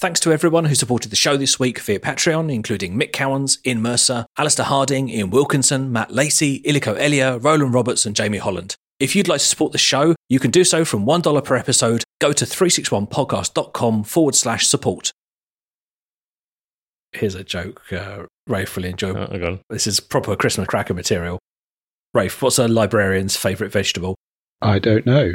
Thanks to everyone who supported the show this week via Patreon, including Mick Cowans, Ian Mercer, Alistair Harding, Ian Wilkinson, Matt Lacey, Illico Elia, Roland Roberts, and Jamie Holland. If you'd like to support the show, you can do so from $1 per episode. Go to 361podcast.com forward slash support. Here's a joke uh, Rafe will enjoy. Oh. This is proper Christmas cracker material. Rafe, what's a librarian's favourite vegetable? I don't know.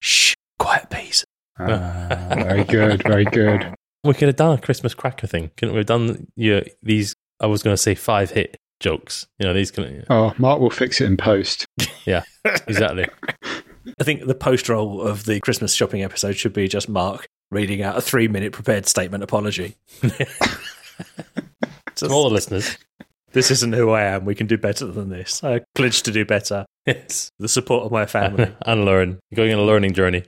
Shh, quiet peas. Ah, very good, very good. We could have done a Christmas cracker thing, couldn't we? Have done yeah, these. I was going to say five hit jokes. You know, these can. Oh, Mark will fix it in post. Yeah, exactly. I think the post roll of the Christmas shopping episode should be just Mark reading out a three minute prepared statement apology. To all the listeners, This isn't who I am. We can do better than this. I pledge to do better. yes, The support of my family. and learn. You're going on a learning journey.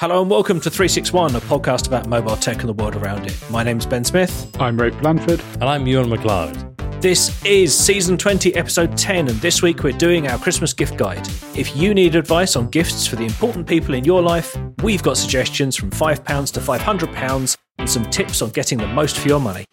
Hello and welcome to 361, a podcast about mobile tech and the world around it. My name's Ben Smith. I'm Rafe Blandford. And I'm Ewan McLeod. This is season 20, episode 10, and this week we're doing our Christmas gift guide. If you need advice on gifts for the important people in your life, we've got suggestions from £5 to £500 and some tips on getting the most for your money.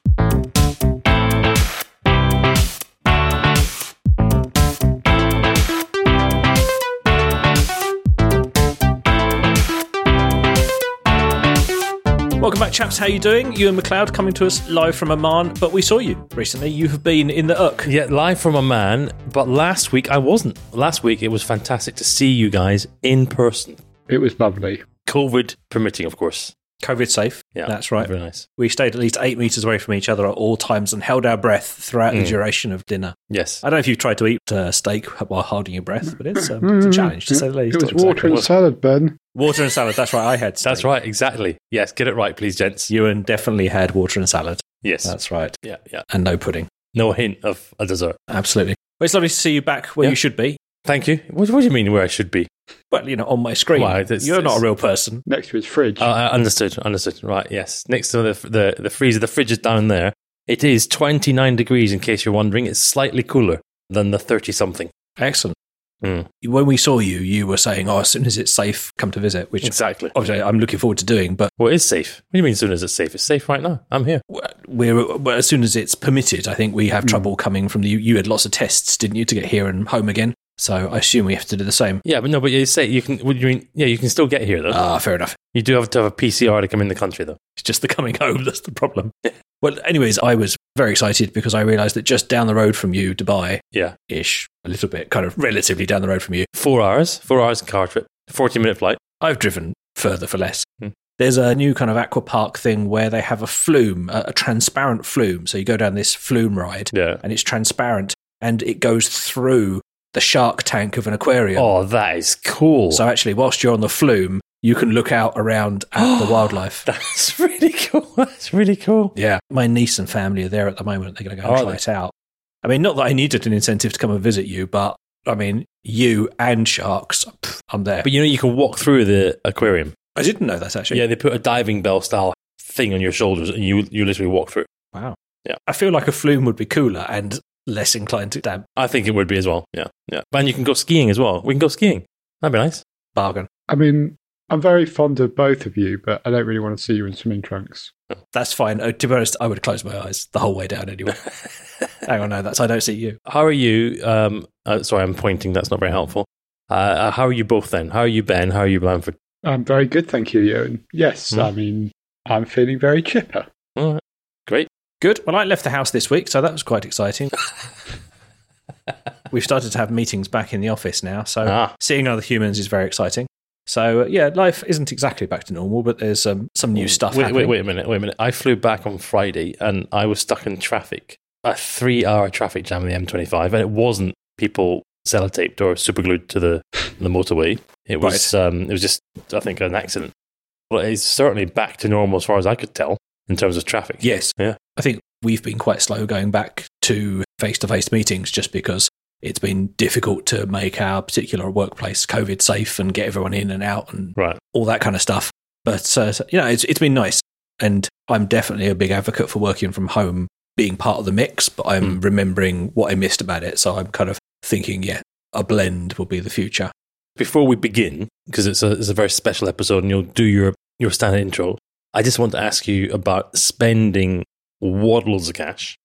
Welcome back, chaps. How are you doing? Ewan McLeod coming to us live from Amman, but we saw you recently. You have been in the Uk. Yeah, live from a man, but last week I wasn't. Last week it was fantastic to see you guys in person. It was lovely. COVID permitting, of course. COVID safe. Yeah, that's right. Very nice. We stayed at least eight meters away from each other at all times and held our breath throughout the Mm. duration of dinner. Yes. I don't know if you've tried to eat uh, steak while holding your breath, but it's, um, it's a challenge to say the least. It was Exactly. water and salad, Ben. Water and salad. That's right. I had. Steak. That's right, exactly. Yes, get it right, please, gents. Ewan definitely had water and salad. Yes. That's right. yeah, yeah. And no pudding. No hint of a dessert. Absolutely. Well, it's lovely to see you back where Yeah. you should be. Thank you. What, what do you mean where I should be? Well, you know, on my screen. Well, it's- You're not a real person. Next to his fridge. Uh, I understood. Understood. Right. Yes. Next to the the the freezer, the fridge is down there. It is 29 degrees. In case you're wondering, it's slightly cooler than the 30 something. Excellent. Mm. When we saw you, you were saying, "Oh, as soon as it's safe, come to visit." Which Exactly. obviously I'm looking forward to doing. But Well, it is safe. What do you mean? As soon as it's safe, it's safe right now. I'm here. we're well, as soon as it's permitted, I think we have trouble coming from the. You had lots of tests, didn't you, to get here and home again? So I assume we have to do the same. Yeah, but no, but you say you can. What do you mean? Yeah, you can still get here though. Ah, fair enough. you do have to have a PCR to come in the country though. It's just the coming home that's the problem. well, anyways, I was very excited because I realised that just down the road from you, Dubai Yeah, ish, a little bit, kind of relatively down the road from you, four hours, four hours car trip, 40 minute flight. I've driven further for less. Hmm. There's a new kind of aqua park thing where they have a flume, a, a transparent flume. So you go down this flume ride, Yeah. and it's transparent, and it goes through the shark tank of an aquarium. Oh, that is cool. So actually, whilst you're on the flume, you can look out around at the wildlife. that's really cool. That's really cool. Yeah, my niece and family are there at the moment. They're going to go Are and try they? it out. I mean, not that I needed an incentive to come and visit you, but I mean, you and sharks, pff, I'm there. But you know, you can walk through the aquarium. I didn't know that actually. Yeah, they put a diving bell style thing on your shoulders, and you you literally walk through. Wow. Yeah. I feel like a flume would be cooler and less inclined to damp. I think it would be as well. Yeah, yeah. And you can go skiing as well. We can go skiing. That'd be nice. Bargain. I mean, I'm very fond of both of you, but I don't really want to see you in swimming trunks. That's fine. Uh, to be honest, I would close my eyes the whole way down anyway. Hang on, no, that's I don't see you. How are you? Um, uh, sorry, I'm pointing. That's not very helpful. Uh, Uh, how are you both then? How are you, Ben? How are you, Blandford? I'm very good, thank you, Ewan. Yes, Hmm. I mean, I'm feeling very chipper. All right. Good. Well, I left the house this week, so that was quite exciting. We've started to have meetings back in the office now, so Ah. seeing other humans is very exciting. So uh, yeah, life isn't exactly back to normal, but there's um, some new stuff. Wait, happening. wait, wait a minute. Wait a minute. I flew back on Friday, and I was stuck in traffic. A three-hour traffic jam on the M25, and it wasn't people sellotaped or superglued to the the motorway. It was um, it was just I think an accident. But it's certainly back to normal as far as I could tell in terms of traffic. Yes. Yeah. I think we've been quite slow going back to face to face meetings just because it's been difficult to make our particular workplace COVID safe and get everyone in and out and Right. all that kind of stuff. But, uh, you know, it's, it's been nice. And I'm definitely a big advocate for working from home being part of the mix, but I'm Mm. remembering what I missed about it. So I'm kind of thinking, yeah, a blend will be the future. Before we begin, because it's a, it's a very special episode and you'll do your, your standard intro, I just want to ask you about spending waddles of cash.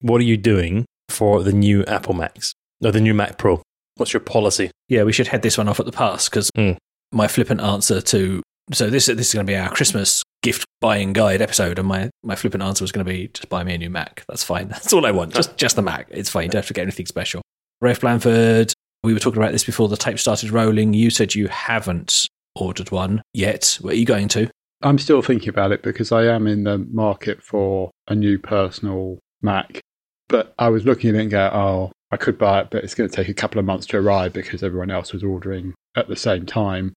what are you doing for the new Apple Macs? No, the new Mac Pro. What's your policy? Yeah, we should head this one off at the pass because Hmm. my flippant answer to so this this is going to be our Christmas gift buying guide episode, and my my flippant answer was going to be just buy me a new Mac. That's fine. That's all I want. Just just the Mac. It's fine. You don't have to get anything special. Rafe Blandford, we were talking about this before the tape started rolling. You said you haven't ordered one yet. Where are you going to? I'm still thinking about it because I am in the market for a new personal Mac. But I was looking at it and go, oh, I could buy it, but it's going to take a couple of months to arrive because everyone else was ordering at the same time.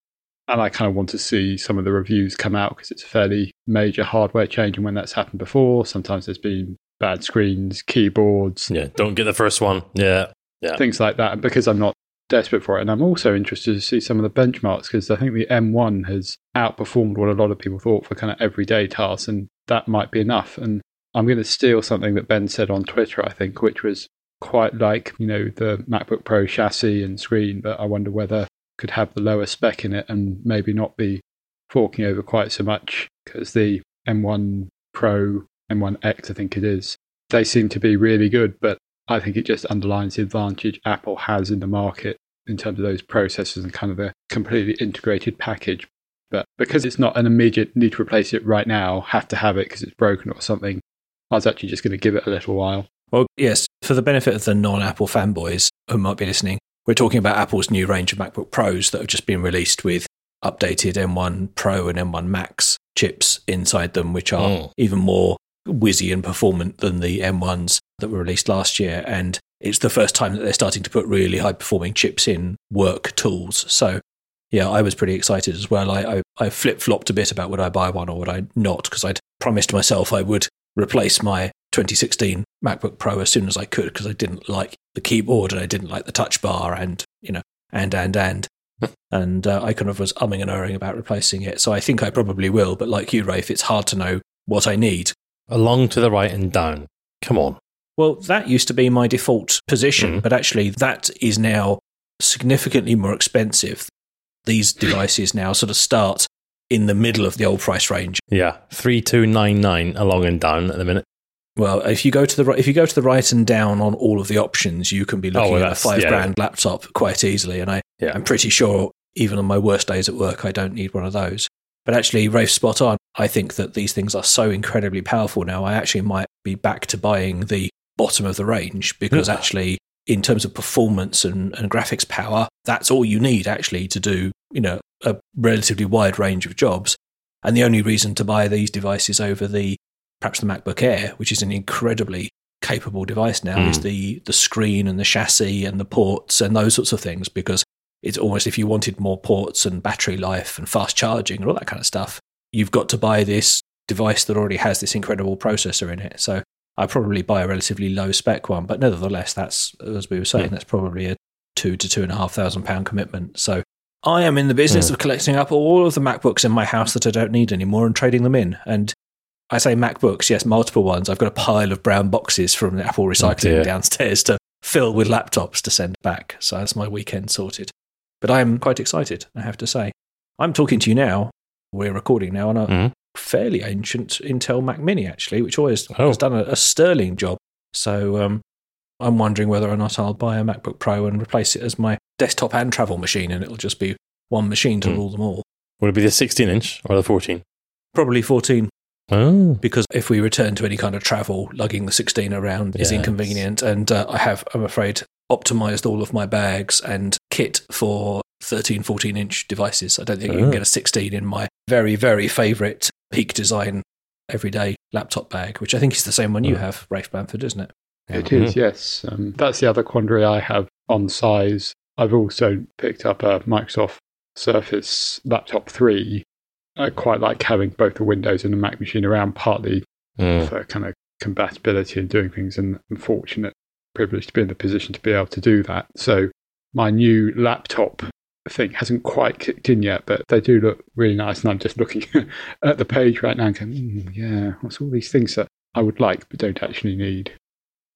And I kind of want to see some of the reviews come out because it's a fairly major hardware change. And when that's happened before, sometimes there's been bad screens, keyboards, Yeah, don't get the first one. Yeah, yeah. things like that. And because I'm not desperate for it, and I'm also interested to see some of the benchmarks because I think the M1 has outperformed what a lot of people thought for kind of everyday tasks, and that might be enough. And I'm going to steal something that Ben said on Twitter, I think, which was quite like you know the MacBook Pro chassis and screen, but I wonder whether could have the lower spec in it and maybe not be forking over quite so much because the M1 Pro, M1X, I think it is, they seem to be really good, but I think it just underlines the advantage Apple has in the market in terms of those processors and kind of a completely integrated package. But because it's not an immediate need to replace it right now, have to have it because it's broken or something, I was actually just going to give it a little while. Well, yes, for the benefit of the non Apple fanboys who might be listening, we're talking about Apple's new range of MacBook Pros that have just been released with updated M1 Pro and M1 Max chips inside them, which are Mm. even more whizzy and performant than the M1s that were released last year. And it's the first time that they're starting to put really high performing chips in work tools. So, yeah, I was pretty excited as well. I, I, I flip flopped a bit about would I buy one or would I not, because I'd promised myself I would replace my 2016 MacBook Pro as soon as I could because I didn't like the keyboard and I didn't like the touch bar and, you know, and, and, and. and uh, I kind of was umming and erring about replacing it. So I think I probably will. But like you, Rafe, it's hard to know what I need. Along to the right and down. Come on. Well, that used to be my default position, Mhm. but actually that is now significantly more expensive. These devices now sort of start in the middle of the old price range. Yeah, three two nine nine along and down at the minute. Well, if you go to the right, if you go to the right and down on all of the options, you can be looking Oh, well, at a five yeah, grand laptop quite easily. And I, Yeah. I'm pretty sure even on my worst days at work, I don't need one of those. But actually, Rafe's spot on. I think that these things are so incredibly powerful now. I actually might be back to buying the bottom of the range because actually, in terms of performance and, and graphics power, that's all you need actually to do, you know, a relatively wide range of jobs. And the only reason to buy these devices over the perhaps the MacBook Air, which is an incredibly capable device now, is Mm. the the screen and the chassis and the ports and those sorts of things. Because it's almost if you wanted more ports and battery life and fast charging and all that kind of stuff, you've got to buy this device that already has this incredible processor in it. So I probably buy a relatively low spec one, but nevertheless, that's as we were saying, Hmm. that's probably a two to two and a half thousand pound commitment. So I am in the business Hmm. of collecting up all of the MacBooks in my house that I don't need anymore and trading them in. And I say MacBooks, yes, multiple ones. I've got a pile of brown boxes from the Apple recycling dear. downstairs to fill with laptops to send back. So that's my weekend sorted. But I am quite excited, I have to say. I'm talking to you now. We're recording now on a Mhm. Fairly ancient Intel Mac Mini, actually, which always Oh. has done a, a sterling job. So um, I'm wondering whether or not I'll buy a MacBook Pro and replace it as my desktop and travel machine, and it'll just be one machine to Hmm. rule them all. Would it be the 16 inch or the 14? Probably 14, Oh, because if we return to any kind of travel, lugging the 16 around is inconvenient. And uh, I have, I'm afraid, optimized all of my bags and kit for 13, 14 inch devices. I don't think you can Oh. get a 16 in my very, very favorite peak design everyday laptop bag, which I think is the same one you Oh. have, Rafe Blandford, isn't it? It is, yes. Um, that's the other quandary I have on size. I've also picked up a Microsoft Surface Laptop 3. I quite like having both the Windows and the Mac machine around, partly Mm. for kind of compatibility and doing things, and I'm fortunate, privileged to be in the position to be able to do that. So my new laptop thing hasn't quite kicked in yet, but they do look really nice. And I'm just looking at the page right now and going, mm, yeah, what's all these things that I would like but don't actually need?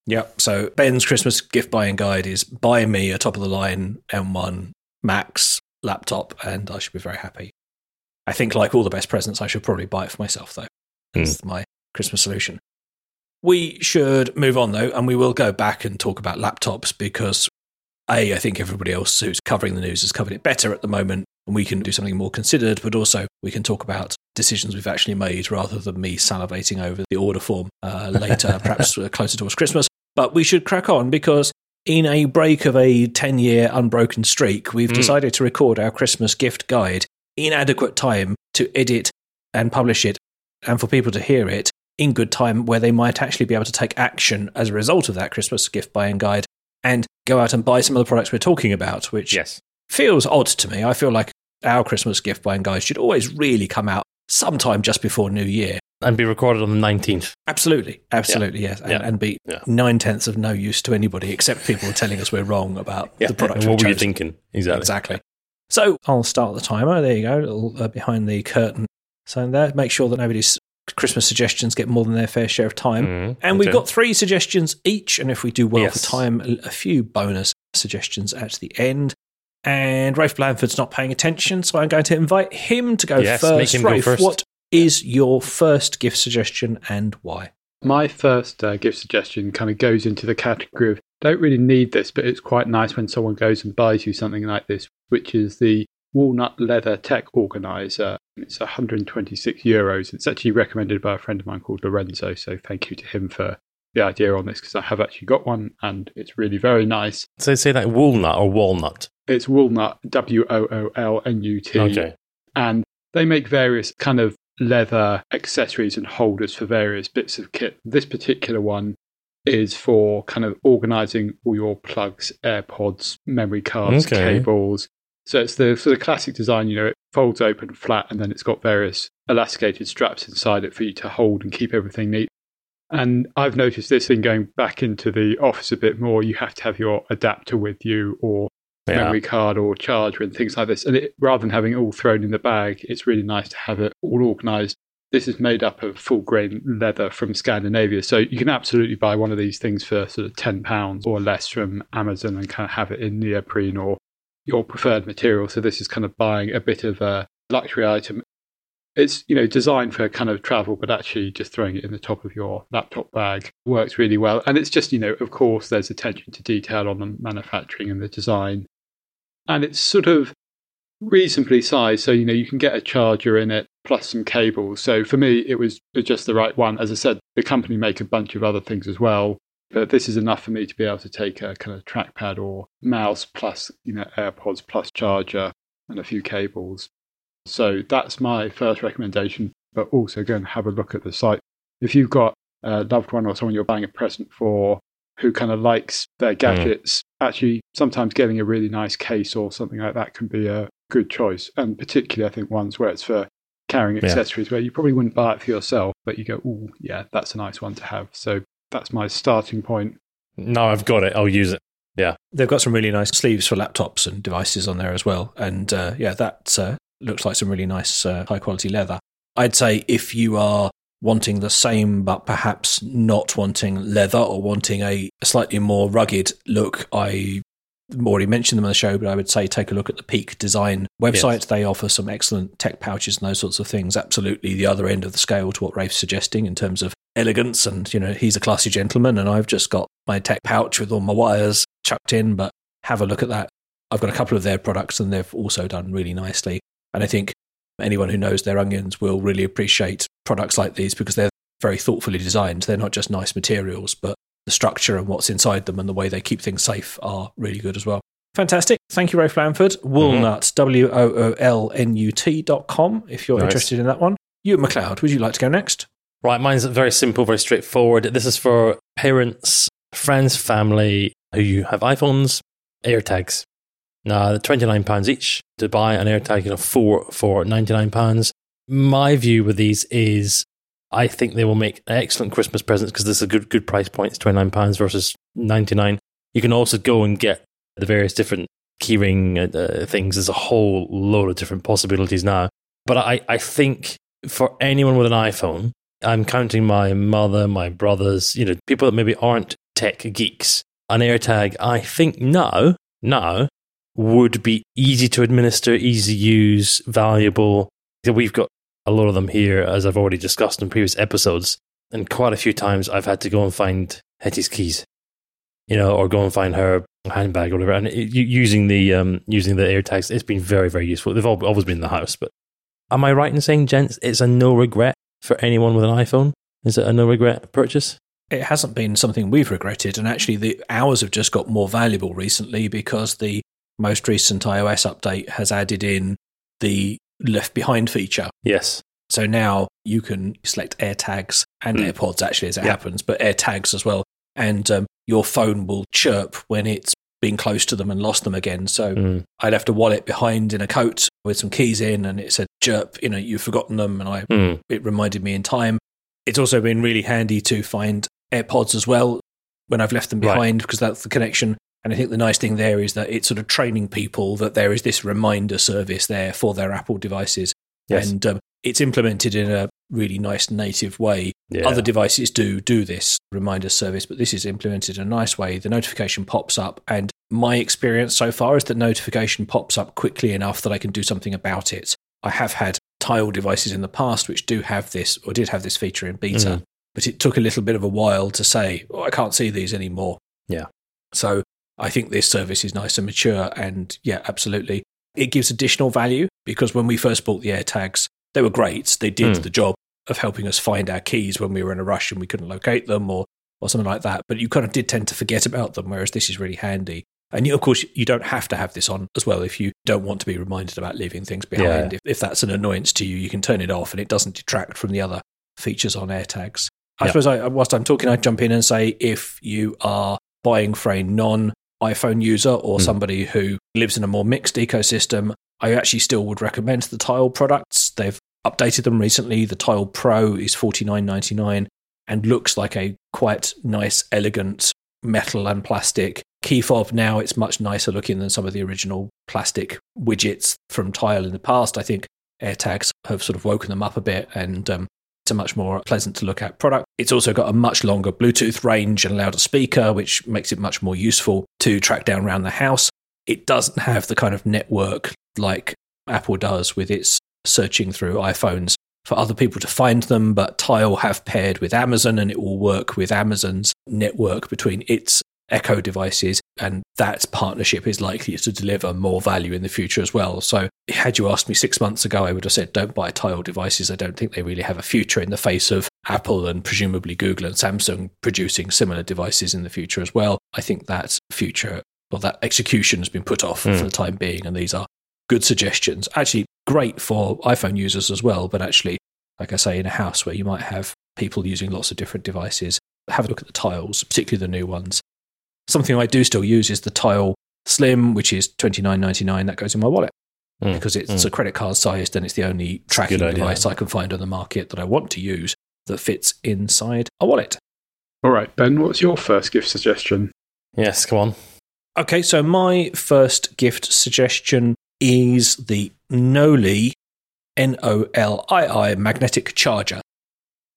Yep. So Ben's Christmas gift buying guide is buy me a top of the line M1 Max laptop, and I should be very happy. I think, like all the best presents, I should probably buy it for myself, though. That's mm. my Christmas solution. We should move on, though, and we will go back and talk about laptops because, A, I think everybody else who's covering the news has covered it better at the moment, and we can do something more considered, but also we can talk about decisions we've actually made rather than me salivating over the order form uh, later, perhaps closer towards Christmas. But we should crack on because in a break of a 10 year unbroken streak, we've mm. decided to record our Christmas gift guide in adequate time to edit and publish it and for people to hear it in good time where they might actually be able to take action as a result of that Christmas gift buying guide and go out and buy some of the products we're talking about, which yes. feels odd to me. I feel like our Christmas gift buying guide should always really come out sometime just before New Year. And be recorded on the 19th. Absolutely. Absolutely, yeah. yes. And, yeah. and be yeah. nine tenths of no use to anybody except people telling us we're wrong about the product. what were you thinking? Exactly. Exactly. So I'll start the timer. There you go, little uh, behind the curtain sign there. Make sure that nobody's Christmas suggestions get more than their fair share of time. Mm, and we've got three suggestions each. And if we do well yes. for time, a few bonus suggestions at the end. And Rafe Blandford's not paying attention, so I'm going to invite him to go yes, first. Him Rafe, go first. what is your first gift suggestion and why? My first uh, gift suggestion kind of goes into the category of don't really need this, but it's quite nice when someone goes and buys you something like this, which is the Woolnut leather tech organizer. It's 126 euros. It's actually recommended by a friend of mine called Lorenzo. So thank you to him for the idea on this because I have actually got one and it's really very nice. So say that walnut or walnut? It's Woolnut, W O O L N U T. Okay. And they make various kind of leather accessories and holders for various bits of kit. This particular one is for kind of organizing all your plugs, AirPods, memory cards, okay. cables, so it's the sort of classic design, you know, it folds open flat and then it's got various elasticated straps inside it for you to hold and keep everything neat. And I've noticed this in going back into the office a bit more. You have to have your adapter with you or yeah. memory card or charger and things like this. And it, rather than having it all thrown in the bag, it's really nice to have it all organized. This is made up of full grain leather from Scandinavia. So you can absolutely buy one of these things for sort of £10 or less from Amazon and kind of have it in neoprene or your preferred material. So this is kind of buying a bit of a luxury item. It's you know designed for kind of travel, but actually just throwing it in the top of your laptop bag works really well. And it's just you know of course there's attention to detail on the manufacturing and the design, and it's sort of reasonably sized. So you know you can get a charger in it plus some cables. So for me it was just the right one. As I said, the company make a bunch of other things as well. But this is enough for me to be able to take a kind of trackpad or mouse plus, you know, AirPods plus charger and a few cables. So that's my first recommendation. But also go and have a look at the site. If you've got a loved one or someone you're buying a present for who kind of likes their mm. gadgets, mm. actually sometimes getting a really nice case or something like that can be a good choice. And particularly, I think ones where it's for carrying accessories yeah. where you probably wouldn't buy it for yourself, but you go, oh, yeah, that's a nice one to have. So that's my starting point. No, I've got it. I'll use it. Yeah. They've got some really nice sleeves for laptops and devices on there as well. And uh, yeah, that uh, looks like some really nice uh, high quality leather. I'd say if you are wanting the same, but perhaps not wanting leather or wanting a, a slightly more rugged look, I already mentioned them on the show, but I would say take a look at the Peak Design website. Yes. They offer some excellent tech pouches and those sorts of things. Absolutely the other end of the scale to what Rafe's suggesting in terms of elegance. And, you know, he's a classy gentleman, and I've just got my tech pouch with all my wires chucked in. But have a look at that. I've got a couple of their products, and they've also done really nicely. And I think anyone who knows their onions will really appreciate products like these because they're very thoughtfully designed. They're not just nice materials, but the structure and what's inside them and the way they keep things safe are really good as well. Fantastic. Thank you, Rafe Blandford. Woolnut, mm-hmm. W O O L N U T dot com, if you're nice. interested in that one. Ewan McLeod, would you like to go next? Right, mine's very simple, very straightforward. This is for parents, friends, family who have iPhones, AirTags. Now, £29 each to buy an AirTag, you know, four for £99. My view with these is I think they will make excellent Christmas presents because this is a good good price point. It's £29 versus 99 You can also go and get the various different keyring uh, uh, things. There's a whole load of different possibilities now. But I, I think for anyone with an iPhone, I'm counting my mother, my brothers, you know, people that maybe aren't tech geeks. An AirTag, I think now, now would be easy to administer, easy to use, valuable. We've got a lot of them here, as I've already discussed in previous episodes. And quite a few times I've had to go and find Hetty's keys, you know, or go and find her handbag or whatever. And it, using the um, using the AirTags, it's been very very useful. They've always been in the house, but am I right in saying, gents, it's a no regret for anyone with an iPhone? Is it a no regret purchase? It hasn't been something we've regretted, and actually, the hours have just got more valuable recently because the most recent iOS update has added in the left behind feature. Yes. So now you can select AirTags and mm. AirPods actually as it happens, but AirTags as well. And um, your phone will chirp when it's been close to them and lost them again. So mm. I left a wallet behind in a coat with some keys in, and it said chirp, you know, you've forgotten them, and I mm. it reminded me in time. It's also been really handy to find AirPods as well when I've left them behind right. because that's the connection. And I think the nice thing there is that it's sort of training people that there is this reminder service there for their Apple devices. Yes. And um, it's implemented in a really nice native way. Yeah. Other devices do do this reminder service, but this is implemented in a nice way. The notification pops up, and my experience so far is that notification pops up quickly enough that I can do something about it. I have had tile devices in the past which do have this or did have this feature in beta, mm. but it took a little bit of a while to say, oh, I can't see these anymore. Yeah. So I think this service is nice and mature, and yeah, absolutely. It gives additional value because when we first bought the AirTags, they were great. They did mm. the job of helping us find our keys when we were in a rush and we couldn't locate them or, or something like that. But you kind of did tend to forget about them, whereas this is really handy. And you, of course, you don't have to have this on as well if you don't want to be reminded about leaving things behind. Yeah. If, if that's an annoyance to you, you can turn it off and it doesn't detract from the other features on AirTags. I suppose I, whilst I'm talking, I jump in and say if you are buying for a non iPhone user or mm. somebody who lives in a more mixed ecosystem, I actually still would recommend the Tile products. They've updated them recently. The Tile Pro is forty nine ninety nine and looks like a quite nice, elegant metal and plastic key fob. Now it's much nicer looking than some of the original plastic widgets from Tile in the past. I think AirTags have sort of woken them up a bit and um, it's a much more pleasant to look at product. It's also got a much longer Bluetooth range and louder speaker, which makes it much more useful to track down around the house. It doesn't have the kind of network like Apple does with its searching through iPhones for other people to find them, but Tile have paired with Amazon and it will work with Amazon's network between its Echo devices, and that partnership is likely to deliver more value in the future as well. So, had you asked me six months ago, I would have said, don't buy Tile devices. I don't think they really have a future in the face of Apple and presumably Google and Samsung producing similar devices in the future as well. I think that future well, that execution has been put off mm. for the time being, and these are good suggestions. Actually, great for iPhone users as well, but actually, like I say, in a house where you might have people using lots of different devices, have a look at the tiles, particularly the new ones. Something I do still use is the Tile Slim, which is twenty nine ninety nine. That goes in my wallet mm, because it's mm. a credit card sized and it's the only tracking device I can find on the market that I want to use that fits inside a wallet. All right, Ben, what's your first gift suggestion? Yes, come on. Okay, so my first gift suggestion is the Nolii N O L I I magnetic charger.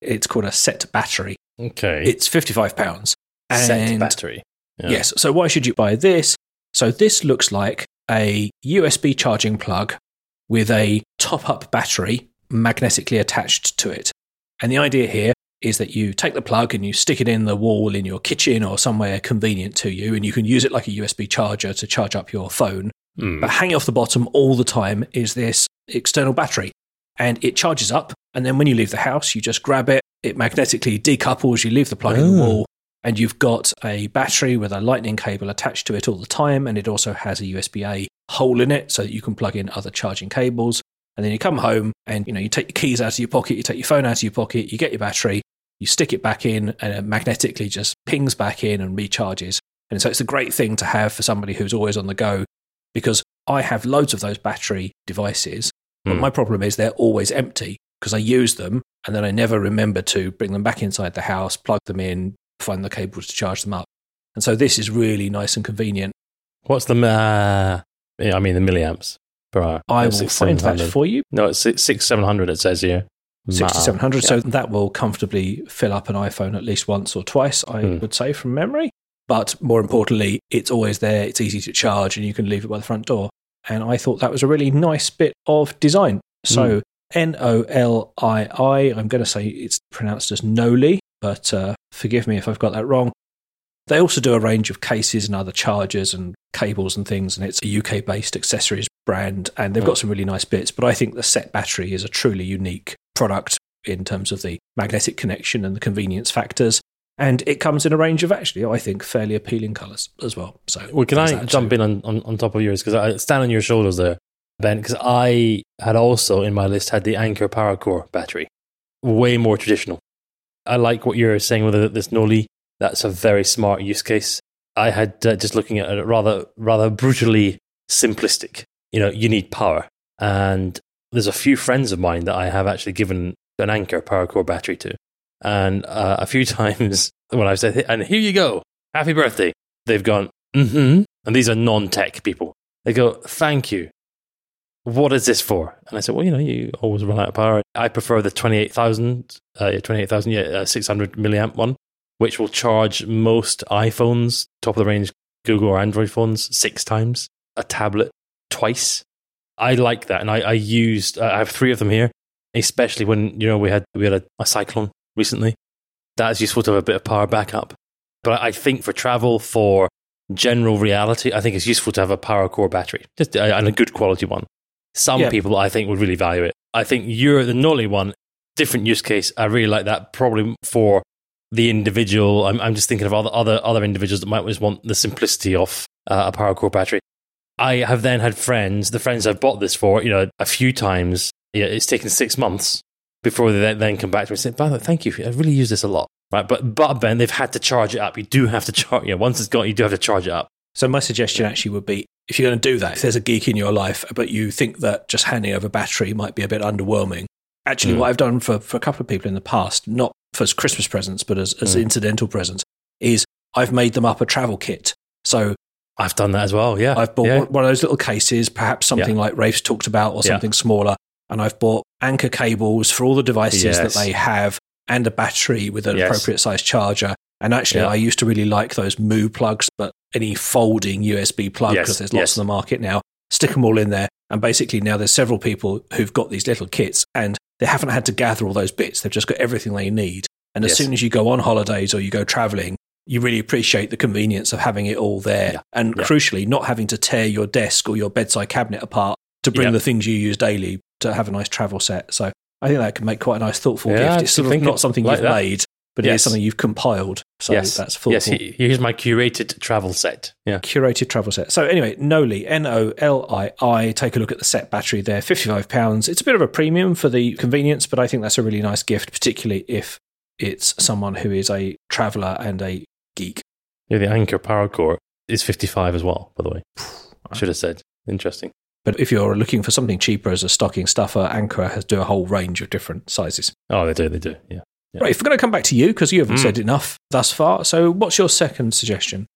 It's called a set battery. Okay. It's £55. Set battery. Yeah. Yes. So why should you buy this? So this looks like a USB charging plug with a top up battery magnetically attached to it. And the idea here is that you take the plug and you stick it in the wall in your kitchen or somewhere convenient to you, and you can use it like a USB charger to charge up your phone. Mm. But hanging off the bottom all the time is this external battery. And it charges up. And then when you leave the house, you just grab it. It magnetically decouples. You leave the plug oh. in the oh. wall. And you've got a battery with a lightning cable attached to it all the time. And it also has a USB A hole in it so that you can plug in other charging cables. And then you come home and you know you take your keys out of your pocket, you take your phone out of your pocket, you get your battery, you stick it back in, and it magnetically just pings back in and recharges. And so it's a great thing to have for somebody who's always on the go because I have loads of those battery devices, but mm. my problem is they're always empty because I use them and then I never remember to bring them back inside the house, plug them in, find the cables to charge them up. And so this is really nice and convenient. What's the uh, I mean the milliamps per hour. I will find that for you. No, it's six, six seven hundred. It says here. Sixty-seven hundred. Yeah. So that will comfortably fill up an iPhone at least once or twice. I mm. would say from memory. But more importantly, it's always there. It's easy to charge, and you can leave it by the front door. And I thought that was a really nice bit of design. So mm. N O L I I. I'm going to say it's pronounced as Nolii, but uh, forgive me if I've got that wrong. They also do a range of cases and other chargers and cables and things, and it's a UK based accessories brand, and they've got some really nice bits. But I think the set battery is a truly unique product in terms of the magnetic connection and the convenience factors. And it comes in a range of actually, I think, fairly appealing colours as well. So, well, can I jump too. in on, on, on top of yours because I stand on your shoulders there, Ben? Because I had also in my list had the Anker PowerCore battery, way more traditional. I like what you're saying with this Nolii. That's a very smart use case. I had uh, just looking at it rather rather brutally simplistic. You know, you need power, and there's a few friends of mine that I have actually given an Anker PowerCore battery to, and uh, a few times when I've said, "And here you go, happy birthday," they've gone, "Mm-hmm," and these are non-tech people. They go, "Thank you." What is this for? And I said, well, you know, you always run out of power. I prefer the 28,000, uh, 28,000, yeah, uh, 600 milliamp one which will charge most iPhones, top of the range Google or Android phones, six times, a tablet twice. I like that, and I, I used. Uh, I have three of them here, especially when you know we had we had a, a cyclone recently. That's useful to have a bit of power backup. But I think for travel, for general reality, I think it's useful to have a power core battery, just a, and a good quality one. Some yeah. people I think would really value it. I think you're the Nolii one, different use case. I really like that, probably for the individual. I'm, I'm just thinking of other, other other individuals that might just want the simplicity of uh, a PowerCore battery. I have then had friends, the friends I've bought this for, you know, a few times. Yeah, it's taken six months before they then come back to me and say, "By the way, thank you. I really use this a lot." Right, but but Ben, they've had to charge it up. You do have to charge. You know, once it's gone, you do have to charge it up. So my suggestion actually would be, if you're going to do that, if there's a geek in your life, but you think that just handing over battery might be a bit underwhelming, actually, mm. what I've done for, for a couple of people in the past, not for Christmas presents, but as, as mm. incidental presents, is I've made them up a travel kit. So I've done that as well. Yeah. I've bought yeah. one of those little cases, perhaps something yeah. like Rafe's talked about or something yeah. smaller. And I've bought Anker cables for all the devices yes. that they have and a battery with an yes. appropriate size charger. And actually, I used to really like those Mu plugs, but any folding USB plug, because yes. there's lots on the market now, stick them all in there. And basically, now there's several people who've got these little kits and they haven't had to gather all those bits. They've just got everything they need. And as soon as you go on holidays or you go traveling, you really appreciate the convenience of having it all there. Yeah. And yeah. crucially, not having to tear your desk or your bedside cabinet apart to bring yeah. the things you use daily to have a nice travel set. So I think that can make quite a nice thoughtful gift. It's sort of not something like you've that. made, but yes. it is something you've compiled. So yes. that's thoughtful. Yes, here's my curated travel set. Yeah. Curated travel set. So anyway, Nolii, N O L I I. Take a look at the set battery there, £55. It's a bit of a premium for the convenience, but I think that's a really nice gift, particularly if it's someone who is a traveller and a geek. Yeah, the Anker PowerCore is 55 as well, by the way. I should have said. Interesting. But if you're looking for something cheaper as a stocking stuffer, Anker has do a whole range of different sizes. Oh, they do, they do, yeah. Yeah. Right, if we're going to come back to you, because you haven't mm. said enough thus far. So, what's your second suggestion?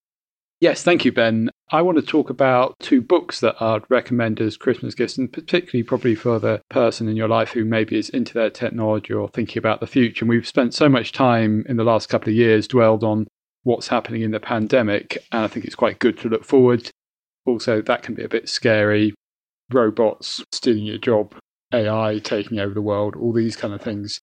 Yes, thank you, Ben. I want to talk about two books that I'd recommend as Christmas gifts, and particularly probably for the person in your life who maybe is into their technology or thinking about the future. And we've spent so much time in the last couple of years dwelled on what's happening in the pandemic, and I think it's quite good to look forward. Also, that can be a bit scary. Robots stealing your job, AI taking over the world, all these kind of things.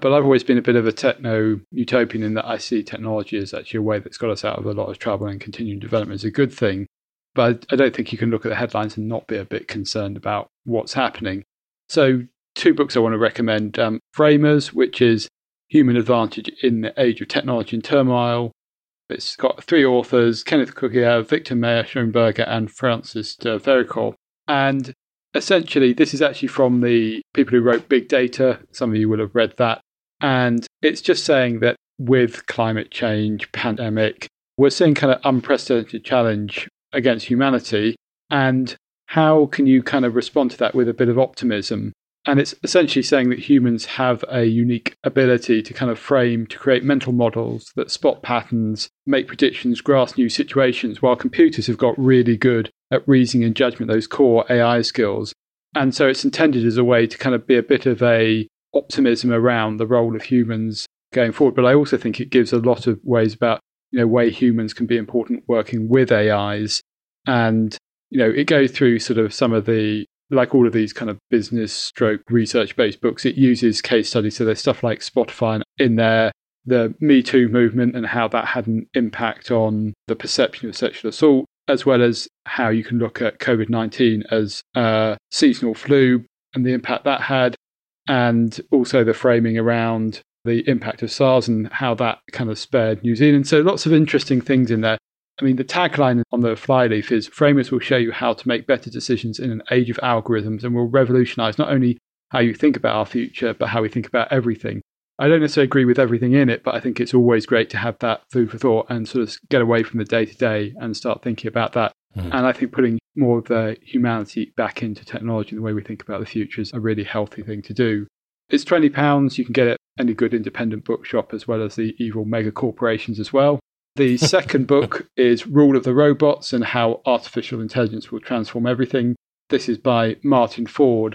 But I've always been a bit of a techno utopian in that I see technology as actually a way that's got us out of a lot of trouble and continuing development is a good thing. But I don't think you can look at the headlines and not be a bit concerned about what's happening. So, two books I want to recommend um, Framers, which is Human Advantage in the Age of Technology and Turmoil. It's got three authors Kenneth Cukier, Viktor Mayer-Schönberger, and Francis Vericourt. And essentially, this is actually from the people who wrote Big Data. Some of you will have read that. And it's just saying that with climate change, pandemic, we're seeing kind of unprecedented challenge against humanity. And how can you kind of respond to that with a bit of optimism? And it's essentially saying that humans have a unique ability to kind of frame, to create mental models that spot patterns, make predictions, grasp new situations, while computers have got really good at reasoning and judgment, those core AI skills. And so it's intended as a way to kind of be a bit of a optimism around the role of humans going forward. But I also think it gives a lot of ways about, you know, way humans can be important working with AIs. And, you know, it goes through sort of some of the like all of these kind of business stroke research based books, it uses case studies. So there's stuff like Spotify in there, the Me Too movement and how that had an impact on the perception of sexual assault, as well as how you can look at COVID 19 as a seasonal flu and the impact that had, and also the framing around the impact of SARS and how that kind of spared New Zealand. So lots of interesting things in there. I mean, the tagline on the flyleaf is Framers will show you how to make better decisions in an age of algorithms and will revolutionize not only how you think about our future, but how we think about everything. I don't necessarily agree with everything in it, but I think it's always great to have that food for thought and sort of get away from the day to day and start thinking about that. Mm. And I think putting more of the humanity back into technology and the way we think about the future is a really healthy thing to do. It's £20. You can get it any good independent bookshop as well as the evil mega corporations as well. The second book is Rule of the Robots and How Artificial Intelligence Will Transform Everything. This is by Martin Ford.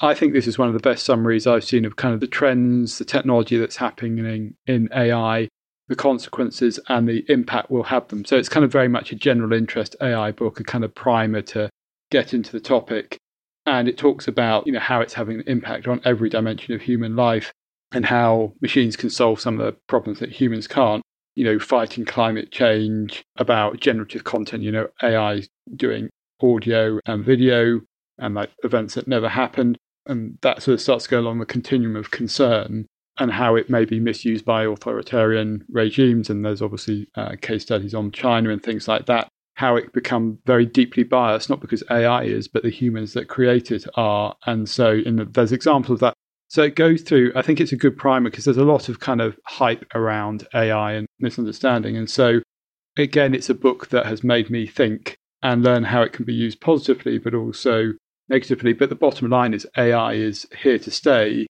I think this is one of the best summaries I've seen of kind of the trends, the technology that's happening in, AI, the consequences, and the impact we'll have them. So it's kind of very much a general interest AI book, a kind of primer to get into the topic. And it talks about you know how it's having an impact on every dimension of human life and how machines can solve some of the problems that humans can't you know, fighting climate change, about generative content, you know, AI doing audio and video and like events that never happened. And that sort of starts to go along the continuum of concern and how it may be misused by authoritarian regimes. And there's obviously uh, case studies on China and things like that. How it become very deeply biased, not because AI is, but the humans that create it are. And so, in the, there's examples of that so it goes through, I think it's a good primer because there's a lot of kind of hype around AI and misunderstanding. And so, again, it's a book that has made me think and learn how it can be used positively, but also negatively. But the bottom line is AI is here to stay.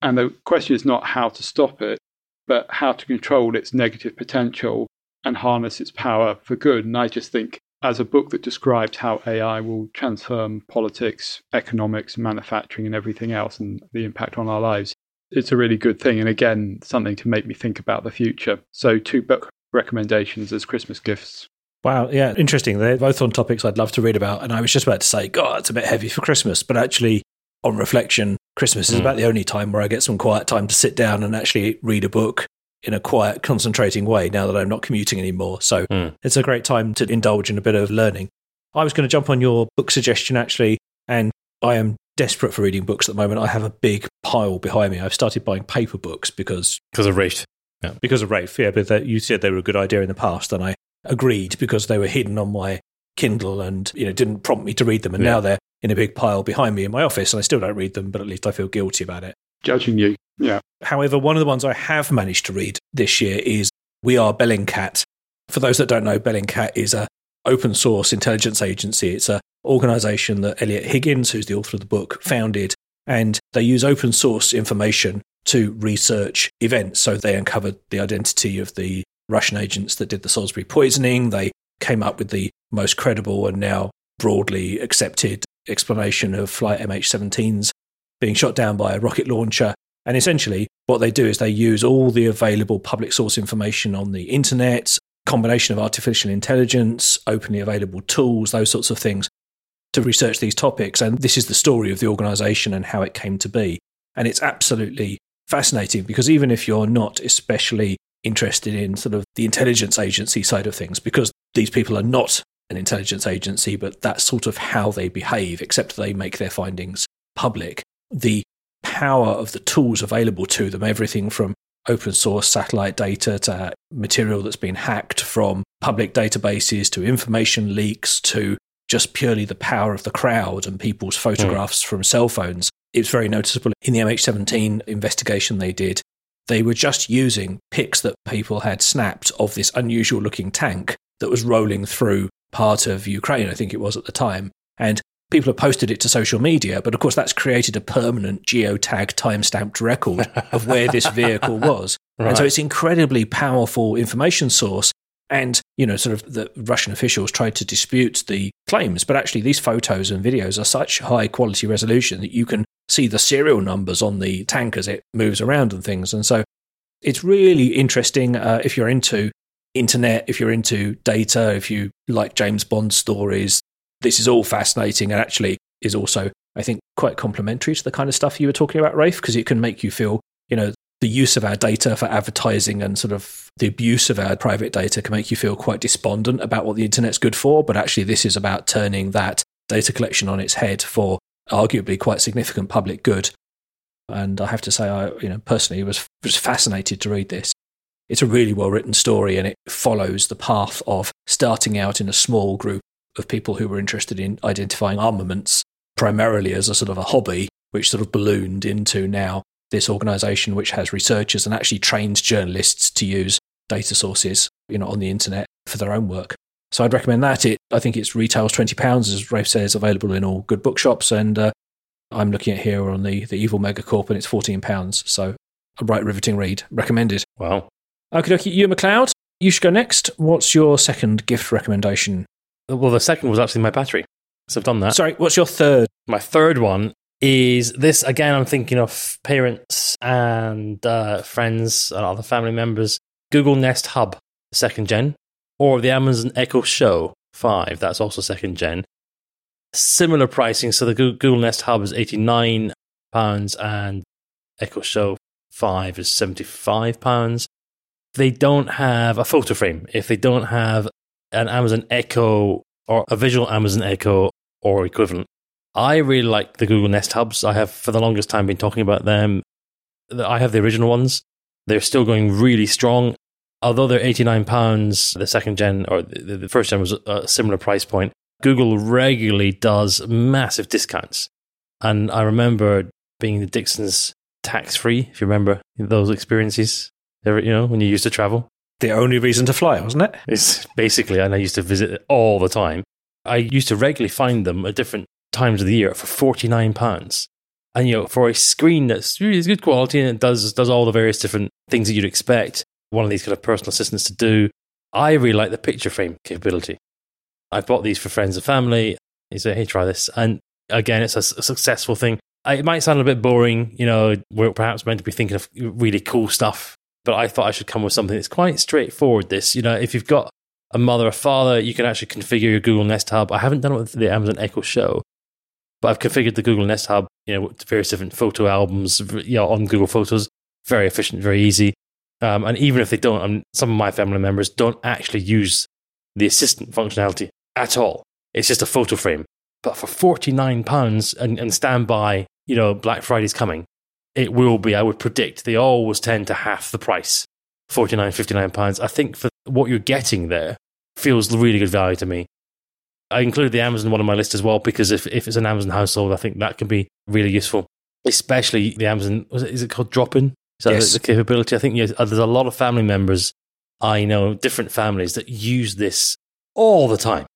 And the question is not how to stop it, but how to control its negative potential and harness its power for good. And I just think as a book that describes how AI will transform politics, economics, manufacturing, and everything else, and the impact on our lives. It's a really good thing. And again, something to make me think about the future. So, two book recommendations as Christmas gifts. Wow, yeah, interesting. They're both on topics I'd love to read about. And I was just about to say, God, it's a bit heavy for Christmas. But actually, on reflection, Christmas is mm. about the only time where I get some quiet time to sit down and actually read a book in a quiet, concentrating way now that I'm not commuting anymore. So mm. it's a great time to indulge in a bit of learning. I was going to jump on your book suggestion actually, and I am desperate for reading books at the moment. I have a big pile behind me. I've started buying paper books because because of Rafe. Yeah. Because of Rafe, yeah. But you said they were a good idea in the past, and I agreed because they were hidden on my Kindle and you know didn't prompt me to read them, and yeah. now they're in a big pile behind me in my office, and I still don't read them, but at least I feel guilty about it. Judging you. Yeah. However, one of the ones I have managed to read this year is We Are Bellingcat. For those that don't know, Bellingcat is a open source intelligence agency. It's an organization that Eliot Higgins, who's the author of the book, founded, and they use open source information to research events. So they uncovered the identity of the Russian agents that did the Salisbury poisoning. They came up with the most credible and now broadly accepted explanation of flight MH17's being shot down by a rocket launcher. And essentially, what they do is they use all the available public source information on the internet, combination of artificial intelligence, openly available tools, those sorts of things to research these topics. And this is the story of the organization and how it came to be. And it's absolutely fascinating because even if you're not especially interested in sort of the intelligence agency side of things, because these people are not an intelligence agency, but that's sort of how they behave, except they make their findings public the power of the tools available to them, everything from open source satellite data to material that's been hacked from public databases to information leaks to just purely the power of the crowd and people's hmm. photographs mm. from cell phones. It's very noticeable in the MH17 investigation they did. They were just using pics that people had snapped of this unusual looking tank that was rolling through part of Ukraine, I think it was at the time. And people have posted it to social media, but of course that's created a permanent geotag time-stamped record of where this vehicle was. Right. And so it's incredibly powerful information source. And, you know, sort of the Russian officials tried to dispute the claims, but actually these photos and videos are such high quality resolution that you can see the serial numbers on the tank as it moves around and things. And so it's really interesting uh, if you're into internet, if you're into data, if you like James Bond stories. This is all fascinating and actually is also, I think, quite complementary to the kind of stuff you were talking about, Rafe, because it can make you feel, you know, the use of our data for advertising and sort of the abuse of our private data can make you feel quite despondent about what the internet's good for. But actually, this is about turning that data collection on its head for arguably quite significant public good. And I have to say, I you know personally was was fascinated to read this. It's a really well written story, and it follows the path of starting out in a small group of people who were interested in identifying armaments, primarily as a sort of a hobby, which sort of ballooned into now this organization which has researchers and actually trains journalists to use data sources you know on the internet for their own work so i'd recommend that. It i think it's retails 20 pounds as rafe says available in all good bookshops. And uh, i'm looking at here on the the evil megacorp and it's 14 pounds. So a right riveting read recommended. Wow. Okay okay Ewan MacLeod you should go next. What's your second gift recommendation? Well the second was actually my battery. So i've done that. Sorry what's your third? My third one is this. Again? I'm thinking of parents and uh, friends and other family members. Google Nest Hub, second gen, or the Amazon Echo Show 5, that's also second gen. Similar pricing. So the Google Nest Hub is £89 and Echo Show 5 is £75. They don't have a photo frame. If they don't have an Amazon Echo or a visual Amazon Echo or equivalent, I really like the Google Nest Hubs. I have for the longest time been talking about them. I have the original ones. They're still going really strong. Although they're £89, the second gen or the, the first gen was a similar price point. Google regularly does massive discounts. And I remember being the Dixon's tax free, if you remember those experiences, you know, when you used to travel. The only reason to fly, wasn't it? It's basically, and I used to visit it all the time. I used to regularly find them at different times of the year for £49. And, you know, for a screen that's really good quality and it does, does all the various different things that you'd expect one of these kind of personal assistants to do, I really like the picture frame capability. I bought these for friends and family. He said, hey, try this. And again, it's a, a successful thing. It might sound a bit boring, you know, we're perhaps meant to be thinking of really cool stuff, but I thought I should come with something that's quite straightforward. This, you know, if you've got a mother a father, you can actually configure your Google Nest Hub. I haven't done it with the Amazon Echo Show, but I've configured the Google Nest Hub, you know, with various different photo albums, you know, on Google Photos. Very efficient, very easy. Um, and even if they don't, some of my family members don't actually use the assistant functionality at all. It's just a photo frame. But for £49 and, and stand by, you know, Black Friday's coming, it will be, I would predict, they always tend to half the price. 49 £59. I think for what you're getting there feels really good value to me. I included the Amazon one on my list as well because if, if it's an Amazon household, I think that can be really useful. Especially the Amazon, was it, is it called Drop In? That yes. the, capability? I think yeah, uh, there's a lot of family members I know, different families that use this all the time.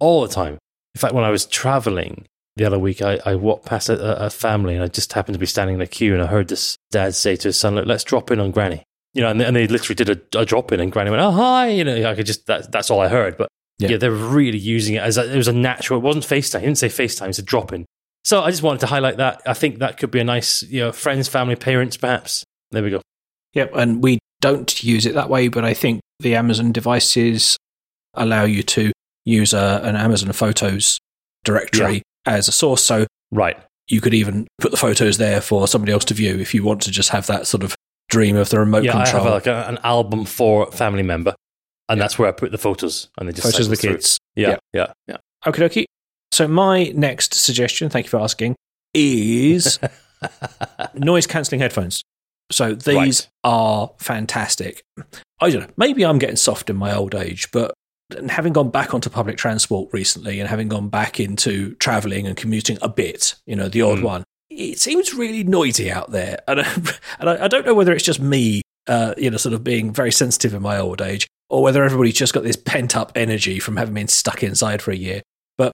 All the time. In fact, when I was traveling the other week, I, I walked past a, a, family and I just happened to be standing in a queue and I heard this dad say to his son, Look, let's drop in on granny. You know, and they, and they literally did a, a, drop in and granny went, oh, hi. You know, I could just, that, that's all I heard. But yeah. yeah, they're really using it as a, it was a natural, it wasn't FaceTime. He didn't say FaceTime, it's a drop in. So I just wanted to highlight that. I think that could be a nice, you know, friends, family, parents, perhaps. There we go. Yep, and we don't use it that way, but I think the Amazon devices allow you to use a, an Amazon Photos directory yeah. as a source. So right, you could even put the photos there for somebody else to view if you want to just have that sort of dream of the remote yeah, control. I have like a, an album for a family member, and yeah. that's where I put the photos, and they just photos of the kids. Yeah, yeah, yeah, yeah. Okay, okay. So my next suggestion, thank you for asking, is noise cancelling headphones. So these right. are fantastic. I don't know. Maybe I'm getting soft in my old age, but having gone back onto public transport recently and having gone back into traveling and commuting a bit, you know, the odd mm. one, it seems really noisy out there. And, and I, I don't know whether it's just me, uh, you know, sort of being very sensitive in my old age, or whether everybody's just got this pent up energy from having been stuck inside for a year. But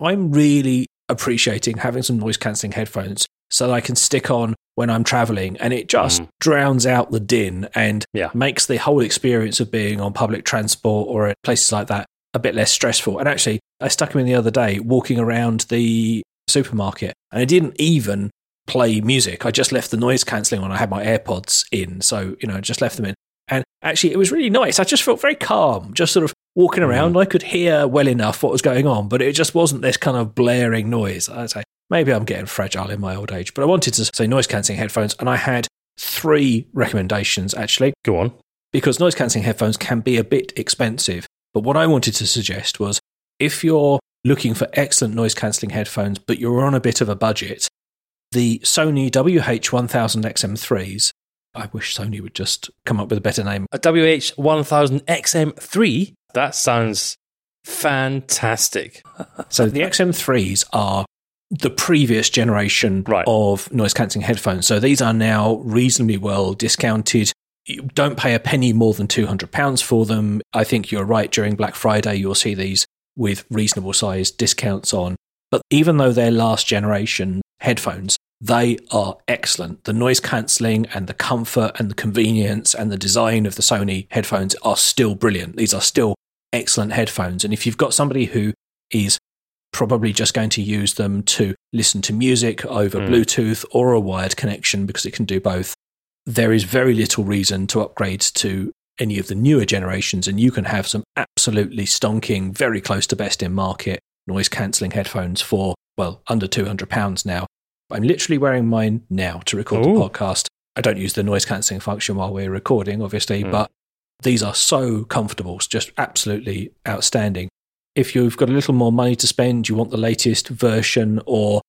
I'm really appreciating having some noise cancelling headphones so that I can stick on when I'm traveling, and it just Mm. drowns out the din and Yeah. makes the whole experience of being on public transport or at places like that a bit less stressful. And actually, I stuck him in the other day walking around the supermarket, and I didn't even play music. I just left the noise cancelling on. I had my AirPods in, so you know, I just left them in. And actually, it was really nice. I just felt very calm, just sort of walking around. I could hear well enough what was going on, but it just wasn't this kind of blaring noise. I'd say maybe I'm getting fragile in my old age, but I wanted to say noise cancelling headphones, and I had three recommendations actually Go on. because noise cancelling headphones can be a bit expensive. But what I wanted to suggest was if you're looking for excellent noise cancelling headphones, but you're on a bit of a budget, the Sony WH1000XM3s, I wish Sony would just come up with a better name. A WH1000XM3? That sounds fantastic. So the XM3s are the previous generation Right. of noise cancelling headphones. So these are now reasonably well discounted. You don't pay a penny more than £200 for them. I think you're right. During Black Friday, you'll see these with reasonable sized discounts on. But even though they're last generation headphones, they are excellent. The noise cancelling and the comfort and the convenience and the design of the Sony headphones are still brilliant. These are still excellent headphones. And if you've got somebody who is probably just going to use them to listen to music over Mm. Bluetooth or a wired connection because it can do both, there is very little reason to upgrade to any of the newer generations. And you can have some absolutely stonking, very close to best in market noise cancelling headphones for, well, under £200 now. I'm literally wearing mine now to record Ooh. the podcast. I don't use the noise cancelling function while we're recording, obviously, Mm. but these are so comfortable, just absolutely outstanding. If you've got a little more money to spend, you want the latest version, or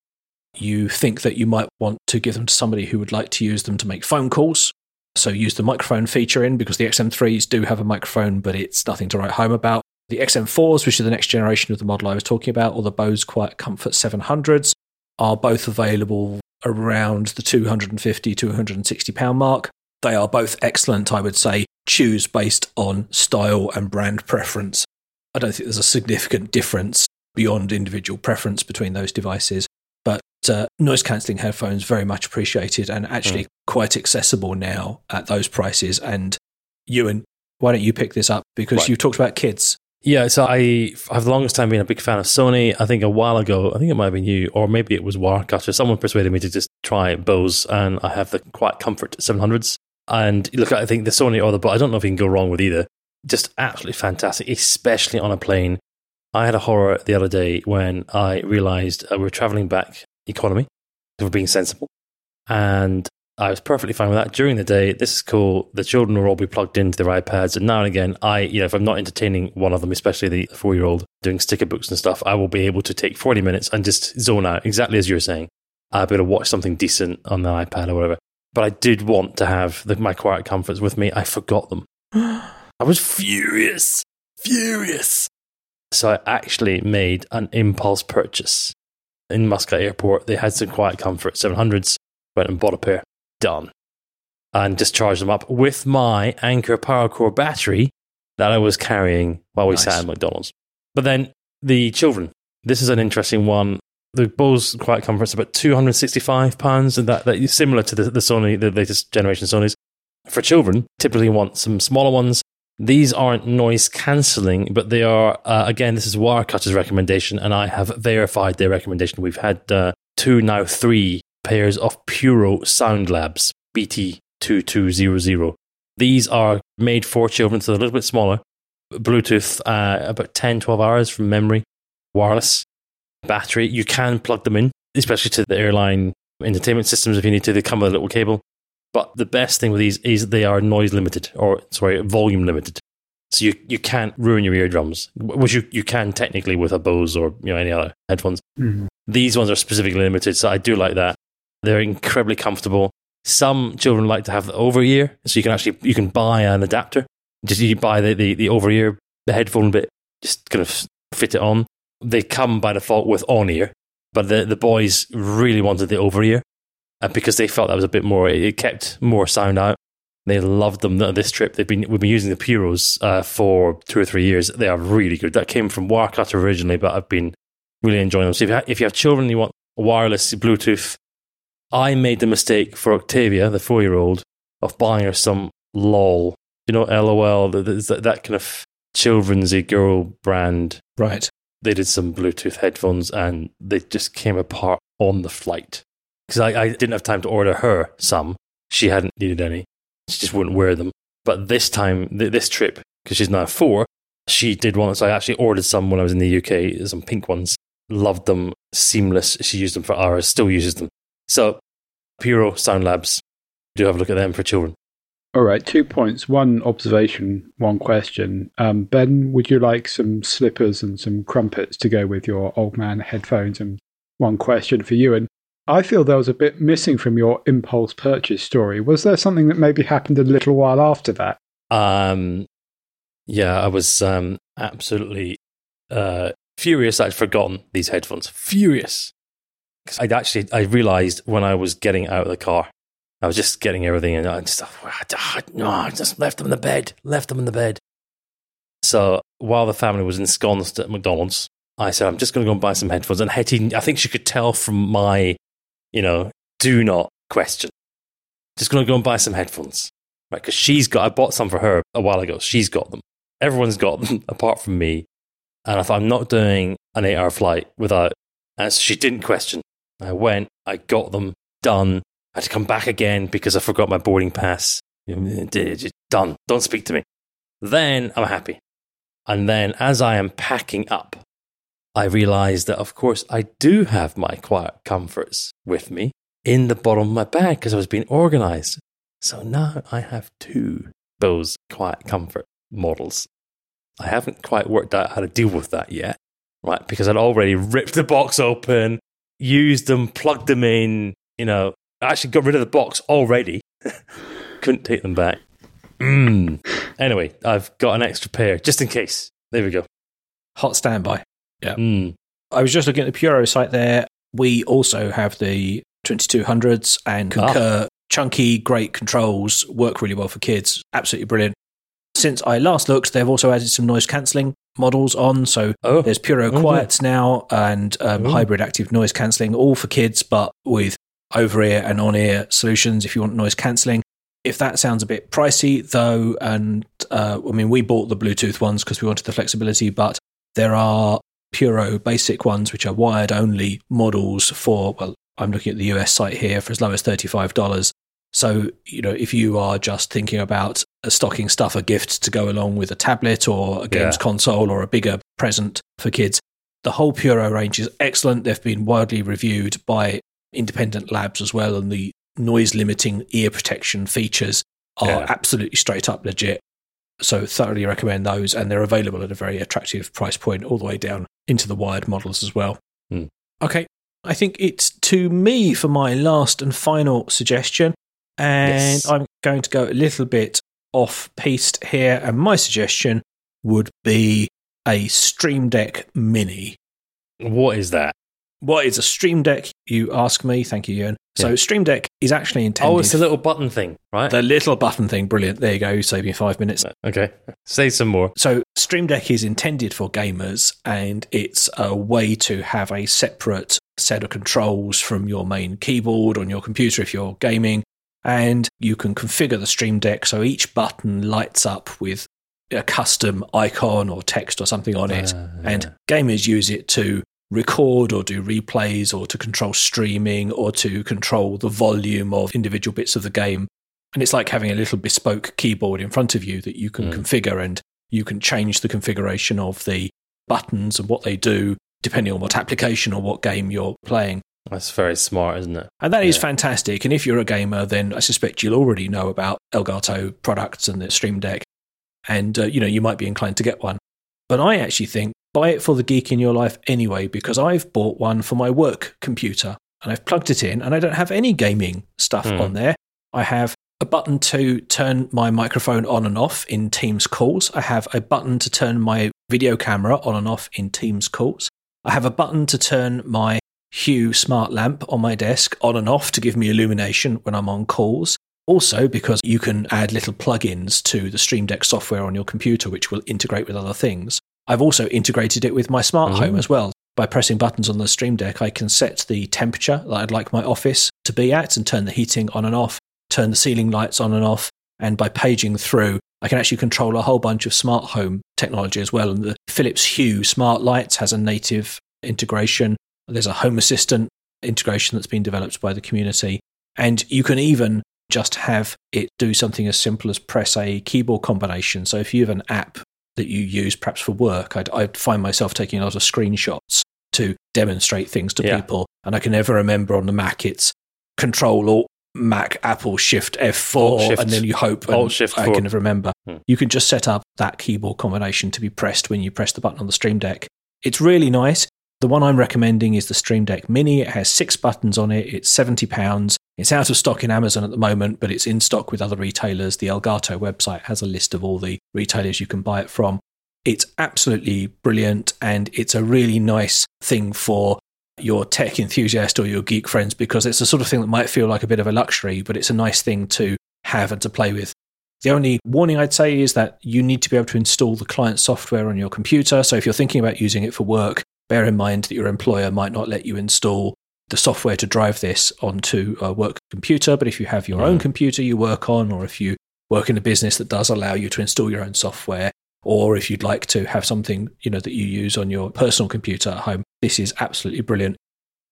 you think that you might want to give them to somebody who would like to use them to make phone calls, so use the microphone feature in because the XM3s do have a microphone, but it's nothing to write home about. The XM4s, which are the next generation of the model I was talking about, or the Bose Quiet Comfort 700s, are both available around the 250 260 pound mark. They are both excellent, I would say. Choose based on style and brand preference. I don't think there's a significant difference beyond individual preference between those devices. But uh, noise cancelling headphones very much appreciated and actually quite accessible now at those prices. And Ewan, why don't you pick this up? Because Right. you talked about kids. Yeah, so I have the longest time been a big fan of Sony. I think a while ago, I think it might have been you, or maybe it was Wirecutter. Someone persuaded me to just try Bose, and I have the Quiet Comfort 700s. And look, I think the Sony or the, but I don't know if you can go wrong with either. Just absolutely fantastic, especially on a plane. I had a horror the other day when I realized uh, we were traveling back economy, we we're being sensible, and I was perfectly fine with that during the day. This is cool. The children will all be plugged into their iPads, and now and again, I, you know, if I'm not entertaining one of them, especially the four year old doing sticker books and stuff, I will be able to take 40 minutes and just zone out, exactly as you were saying. I'll be able to watch something decent on the iPad or whatever. But I did want to have the, my quiet comforts with me. I forgot them. I was furious, furious. So I actually made an impulse purchase in Muscat Airport. They had some quiet comfort 700s. Went and bought a pair. Done. And just charged them up with my Anker PowerCore battery that I was carrying while we Nice. sat at McDonald's. But then the children. This is an interesting one. The Bose Quiet Comfort's about two hundred sixty-five pounds, and that, that is similar to the, the Sony, the latest generation Sony's. For children, typically want some smaller ones. These aren't noise cancelling, but they are. Uh, again, this is Wirecutter's recommendation, and I have verified their recommendation. We've had uh, two, now three pairs of Puro Sound Labs BT2200. These are made for children, so they're a little bit smaller. Bluetooth, uh, about 10, 12 hours from memory, wireless battery. You can plug them in, especially to the airline entertainment systems if you need to. They come with a little cable. But the best thing with these is they are noise limited, or sorry, volume limited. So you, you can't ruin your eardrums, which you, you can technically with a Bose or you know any other headphones. Mhm. These ones are specifically limited, so I do like that. They're incredibly comfortable. Some children like to have the over ear, so you can actually you can buy an adapter. Just you buy the, the, the over ear, the headphone bit, just kind of fit it on. They come by default with on ear, but the the boys really wanted the over ear uh, because they felt that was a bit more. It kept more sound out. They loved them this trip. They've been we've been using the Puros uh, for two or three years. They are really good. That came from Wirecutter originally, but I've been really enjoying them. So if you have, if you have children, you want wireless Bluetooth I made the mistake for Octavia, the four year old, of buying her some LOL. You know, LOL, that, that kind of children's girl brand. Right. They did some Bluetooth headphones and they just came apart on the flight. Because I, I didn't have time to order her some. She hadn't needed any. She just wouldn't wear them. But this time, th- this trip, because she's now four, she did one. So I actually ordered some when I was in the UK, some pink ones. Loved them, seamless. She used them for hours, still uses them. So, Puro Sound Labs, do have a look at them for children. All right, two points. One observation, one question. Um, ben, would you like some slippers and some crumpets to go with your old man headphones? And one question for you. And I feel there was a bit missing from your impulse purchase story. Was there something that maybe happened a little while after that? Um, yeah, I was um, absolutely uh, furious I'd forgotten these headphones. Furious. Because I'd actually, I realized when I was getting out of the car, I was just getting everything and I just, no, I just left them in the bed, left them in the bed. So while the family was ensconced at McDonald's, I said, I'm just going to go and buy some headphones. And Hetty, I think she could tell from my, you know, do not question. Just going to go and buy some headphones. Right. Because she's got, I bought some for her a while ago. She's got them. Everyone's got them apart from me. And I thought, I'm not doing an eight hour flight without. And so she didn't question. I went, I got them done. I had to come back again because I forgot my boarding pass. Done. Don't speak to me. Then I'm happy. And then as I am packing up, I realized that, of course, I do have my quiet comforts with me in the bottom of my bag because I was being organized. So now I have two those quiet comfort models. I haven't quite worked out how to deal with that yet, right? Because I'd already ripped the box open, used them, plugged them in, you know, I actually got rid of the box already. Couldn't take them back. Mm. Anyway, I've got an extra pair just in case. There we go. Hot standby. Yeah. Mm. I was just looking at the Puro site there. We also have the 2200s and ah. concur. Ah. Chunky, great controls, work really well for kids. Absolutely brilliant. Since I last looked, they've also added some noise cancelling models on. So oh. there's Puro mm-hmm. Quiets now and um, hybrid active noise cancelling, all for kids, but with over ear and on ear solutions if you want noise cancelling. If that sounds a bit pricey, though, and uh, I mean, we bought the Bluetooth ones because we wanted the flexibility, but there are Puro basic ones, which are wired only models for, well, I'm looking at the US site here for as low as $35. So, you know, if you are just thinking about a stocking stuff, a gift to go along with a tablet or a games yeah. console or a bigger present for kids, the whole Puro range is excellent. They've been widely reviewed by independent labs as well, and the noise limiting ear protection features are yeah. absolutely straight up legit. So thoroughly recommend those, and they're available at a very attractive price point, all the way down into the wired models as well. Mm. Okay, I think it's to me for my last and final suggestion, and yes. I'm going to go a little bit off piste here, and my suggestion would be a Stream Deck Mini. What is that? What is a Stream Deck? You ask me. Thank you, Ewan. So, yeah. Stream Deck is actually intended. Oh, it's a little button thing, right? The little button thing. Brilliant. There you go. You save me five minutes. Okay. Say some more. So, Stream Deck is intended for gamers, and it's a way to have a separate set of controls from your main keyboard on your computer if you're gaming. And you can configure the Stream Deck so each button lights up with a custom icon or text or something on it. Uh, yeah. And gamers use it to record or do replays or to control streaming or to control the volume of individual bits of the game. And it's like having a little bespoke keyboard in front of you that you can mm. configure and you can change the configuration of the buttons and what they do depending on what application or what game you're playing. That's very smart, isn't it? And that yeah. is fantastic. And if you're a gamer, then I suspect you'll already know about Elgato products and the Stream Deck. And, uh, you know, you might be inclined to get one. But I actually think buy it for the geek in your life anyway, because I've bought one for my work computer and I've plugged it in and I don't have any gaming stuff mm. on there. I have a button to turn my microphone on and off in Teams calls. I have a button to turn my video camera on and off in Teams calls. I have a button to turn my Hue smart lamp on my desk on and off to give me illumination when I'm on calls. Also, because you can add little plugins to the Stream Deck software on your computer, which will integrate with other things. I've also integrated it with my smart home mm. as well. by pressing buttons on the Stream Deck, I can set the temperature that I'd like my office to be at and turn the heating on and off, turn the ceiling lights on and off. And by paging through, I can actually control a whole bunch of smart home technology as well. And the Philips Hue smart lights has a native integration. There's a Home Assistant integration that's been developed by the community. And you can even just have it do something as simple as press a keyboard combination. So if you have an app that you use perhaps for work, I'd, I'd find myself taking a lot of screenshots to demonstrate things to yeah. people. And I can never remember on the Mac, it's Control Alt Mac Apple Shift F4, shift, and then you hope. Alt Shift. I can never remember. Hmm. You can just set up that keyboard combination to be pressed when you press the button on the Stream Deck. It's really nice. The one I'm recommending is the Stream Deck Mini. It has six buttons on it. It's seventy pounds. It's out of stock in Amazon at the moment, but it's in stock with other retailers. The Elgato website has a list of all the retailers you can buy it from. It's absolutely brilliant and it's a really nice thing for your tech enthusiast or your geek friends because it's the sort of thing that might feel like a bit of a luxury, but it's a nice thing to have and to play with. The only warning I'd say is that you need to be able to install the client software on your computer. So if you're thinking about using it for work, bear in mind that your employer might not let you install the software to drive this onto a work computer. But if you have your own mm. computer you work on, or if you work in a business that does allow you to install your own software, or if you'd like to have something you know that you use on your personal computer at home this is absolutely brilliant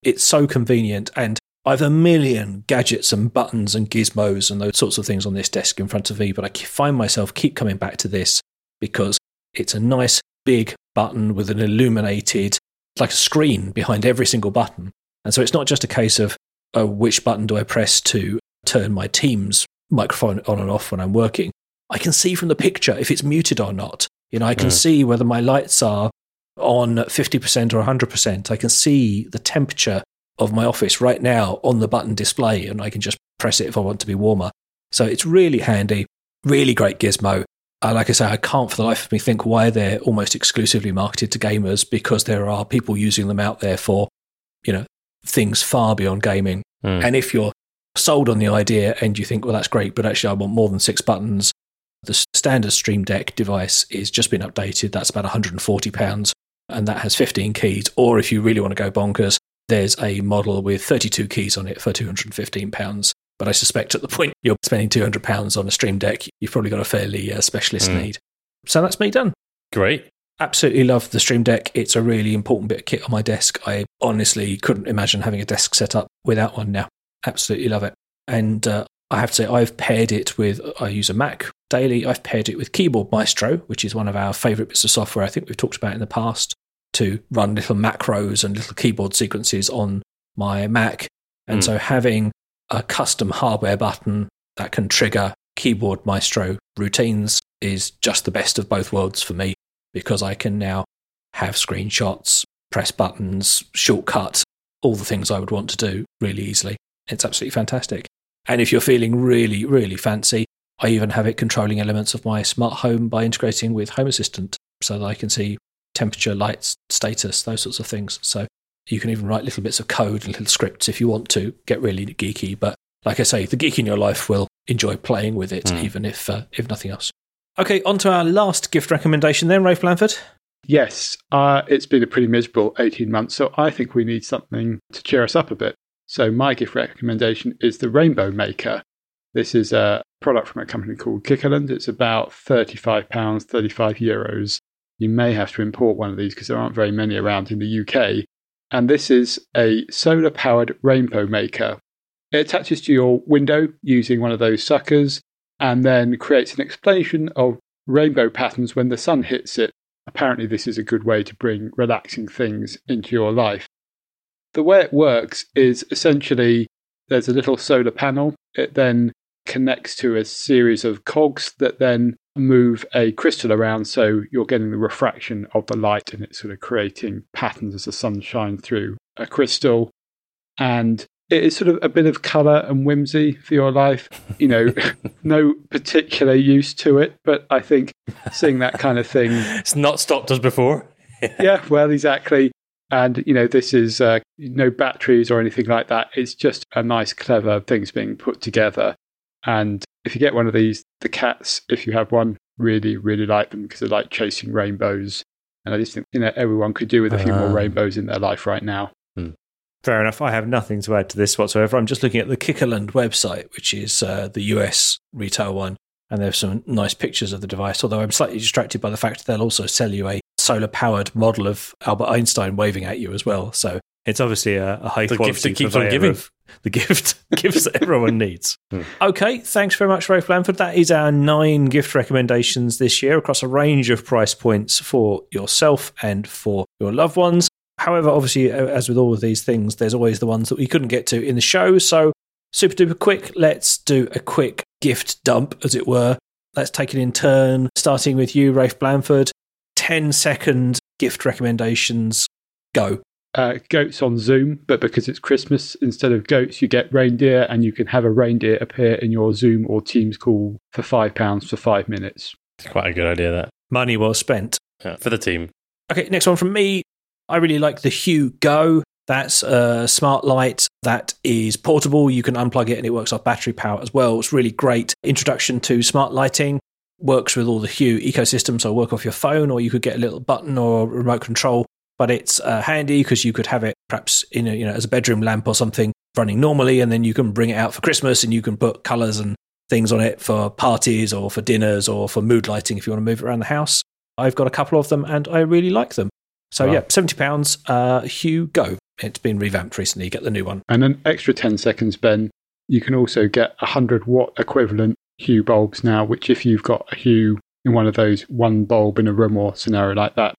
it's so convenient and I've a million gadgets and buttons and gizmos and those sorts of things on this desk in front of me, but I find myself keep coming back to this because it's a nice big button with an illuminated, like a screen behind every single button. And so it's not just a case of oh, which button do I press to turn my Teams microphone on and off when I'm working. I can see from the picture if it's muted or not. You know, I can mm. see whether my lights are on 50% or 100%. I can see the temperature of my office right now on the button display, and I can just press it if I want to be warmer. So it's really handy, really great gizmo. Uh, like I say, I can't for the life of me think why they're almost exclusively marketed to gamers because there are people using them out there for, you know, things far beyond gaming. Mm. And if you're sold on the idea and you think, well, that's great, but actually I want more than six buttons, the standard Stream Deck device is just been updated. That's about £140 and that has 15 keys. Or if you really want to go bonkers, there's a model with 32 keys on it for £215. But I suspect at the point you're spending £200 on a Stream Deck, you've probably got a fairly uh, specialist mm. need. So that's me done. Great. Absolutely love the Stream Deck. It's a really important bit of kit on my desk. I honestly couldn't imagine having a desk set up without one now. Absolutely love it. And uh, I have to say, I've paired it with, I use a Mac daily. I've paired it with Keyboard Maestro, which is one of our favorite bits of software I think we've talked about in the past to run little macros and little keyboard sequences on my Mac. And mm. so having a custom hardware button that can trigger Keyboard Maestro routines is just the best of both worlds for me because I can now have screenshots, press buttons, shortcut, all the things I would want to do really easily. It's absolutely fantastic. And if you're feeling really, really fancy, I even have it controlling elements of my smart home by integrating with Home Assistant so that I can see temperature, lights, status, those sorts of things. So you can even write little bits of code and little scripts if you want to get really geeky. But like I say, the geek in your life will enjoy playing with it, mm. even if uh, if nothing else. Okay, on to our last gift recommendation then, Rafe Blandford. Yes, uh, it's been a pretty miserable 18 months, so I think we need something to cheer us up a bit. So my gift recommendation is the Rainbow Maker. This is a product from a company called Kikkerland. It's about £35, 35 euros. You may have to import one of these because there aren't very many around in the UK. And this is a solar powered rainbow maker. It attaches to your window using one of those suckers and then creates an explanation of rainbow patterns when the sun hits it. Apparently, this is a good way to bring relaxing things into your life the way it works is essentially there's a little solar panel. It then connects to a series of cogs that then move a crystal around so you're getting the refraction of the light and it's sort of creating patterns as the sun shines through a crystal. And it is sort of a bit of colour and whimsy for your life. You know, no particular use to it, but I think seeing that kind of thing. It's not stopped us before. yeah, well, exactly. And, you know, this is uh, no batteries or anything like that. It's just a nice, clever things being put together. And if you get one of these, the cats, if you have one, really, really like them because they like chasing rainbows And I just think you know everyone could do with a few more Ah. rainbows in their life right now. Fair enough. I have nothing to add to this whatsoever. I'm just looking at the Kikkerland website, which is uh, the US retail one, and there's some nice pictures of the device. Although I'm slightly distracted by the fact that they'll also sell you a solar powered model of Albert Einstein waving at you as well. So it's obviously a, a high The quality gift that keeps on giving. of the gift gifts that everyone needs. Hmm. Okay, thanks very much, Rafe Blandford. That is our nine gift recommendations this year across a range of price points for yourself and for your loved ones. However, obviously, as with all of these things, there's always the ones that we couldn't get to in the show. So, super duper quick, let's do a quick gift dump, as it were. Let's take it in turn, starting with you, Rafe Blandford. 10 second gift recommendations. Go. Uh, goats on Zoom, but because it's Christmas, instead of goats, you get reindeer, and you can have a reindeer appear in your Zoom or Teams call for five pounds for five minutes. It's quite a good idea, that. Money well spent. Yeah, for the team. Okay, next one from me. I really like the Hue Go. That's a smart light that is portable. You can unplug it and it works off battery power as well. It's really great introduction to smart lighting. Works with all the Hue ecosystem, so work off your phone, or you could get a little button or remote control. But it's uh, handy because you could have it perhaps in a, you know as a bedroom lamp or something running normally, and then you can bring it out for Christmas and you can put colours and things on it for parties or for dinners or for mood lighting if you want to move it around the house. I've got a couple of them and I really like them. So Wow. yeah, seventy pounds. Uh, Hue Go. It's been revamped recently. You get the new one. And an extra 10 seconds, Ben, you can also get a 100 watt equivalent Hue bulbs now, which, if you've got a Hue in one of those one bulb in a room or scenario like that,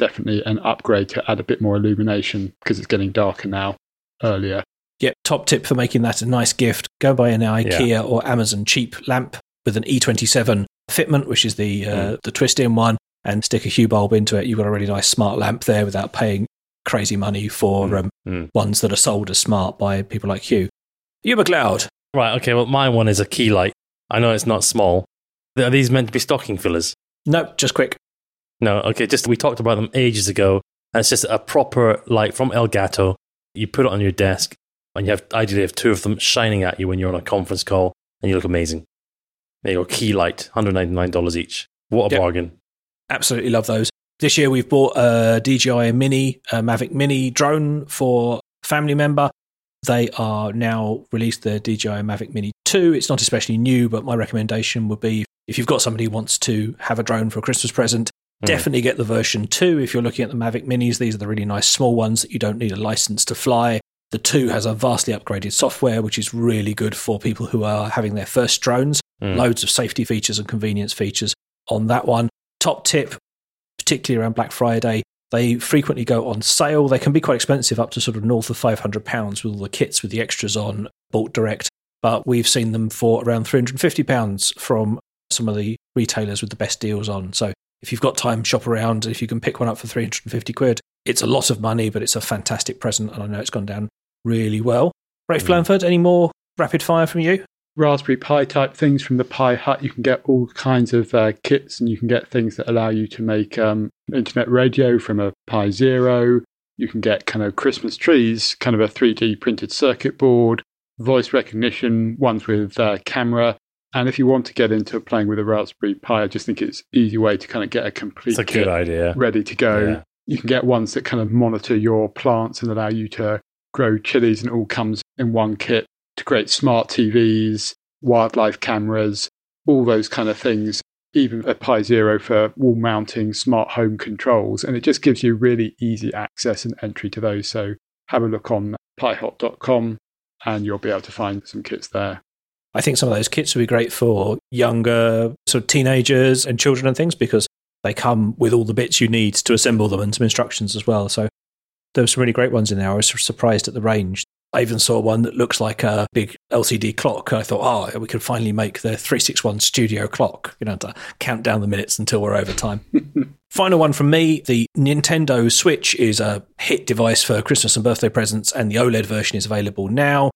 definitely an upgrade to add a bit more illumination because it's getting darker now earlier. Yep. Top tip for making that a nice gift: go buy an IKEA or Amazon cheap lamp with an E27 fitment, which is the uh, the twist in one, and stick a Hue bulb into it. You've got a really nice smart lamp there without paying crazy money for Mm. um, Mm. ones that are sold as smart by people like Hue. Ewan MacLeod. Right, okay, well, my one is a key light. I know it's not small. Are these meant to be stocking fillers? Nope, just quick. No, okay, just we talked about them ages ago. And it's just a proper light from Elgato. You put it on your desk, and you have ideally have two of them shining at you when you're on a conference call, and you look amazing. There you go, key light, $199 each. What a Yep. bargain. Absolutely love those. This year we've bought a DJI Mini, a Mavic Mini drone for family member. They are now released the DJI Mavic Mini 2. It's not especially new, but my recommendation would be if you've got somebody who wants to have a drone for a Christmas present. Definitely get the version 2. If you're looking at the Mavic Minis, these are the really nice small ones that you don't need a license to fly. The 2 has a vastly upgraded software, which is really good for people who are having their first drones Mm. loads of safety features and convenience features on that one. Top tip, particularly around Black Friday, they frequently go on sale. They can be quite expensive, up to sort of north of £500 with all the kits with the extras on, bought direct. But we've seen them for around £350 from some of the retailers with the best deals on. So if you've got time, shop around. If you can pick one up for 350 quid, it's a lot of money, but it's a fantastic present. And I know it's gone down really well. Rafe Mm. Blandford, any more rapid fire from you? Raspberry Pi type things from the Pi Hut. You can get all kinds of uh, kits, and you can get things that allow you to make um, internet radio from a Pi Zero. You can get kind of Christmas trees, kind of a 3D printed circuit board, voice recognition, ones with uh, camera. And if you want to get into playing with a Raspberry Pi, I just think it's an easy way to kind of get a complete It's a kit good idea. ready to go. Yeah. You can get ones that kind of monitor your plants and allow you to grow chilies, and it all comes in one kit to create smart TVs, wildlife cameras, all those kind of things. Even a Pi Zero for wall mounting smart home controls. And it just gives you really easy access and entry to those. So have a look on pihut.com and you'll be able to find some kits there. I think some of those kits would be great for younger sort of teenagers and children and things because they come with all the bits you need to assemble them and some instructions as well. So there were some really great ones in there. I was surprised at the range. I even saw one that looks like a big LCD clock. I thought, oh, we could finally make the 361 studio clock, you know, to count down the minutes until we're over time. Final one from me the Nintendo Switch is a hit device for Christmas and birthday presents, and the OLED version is available now.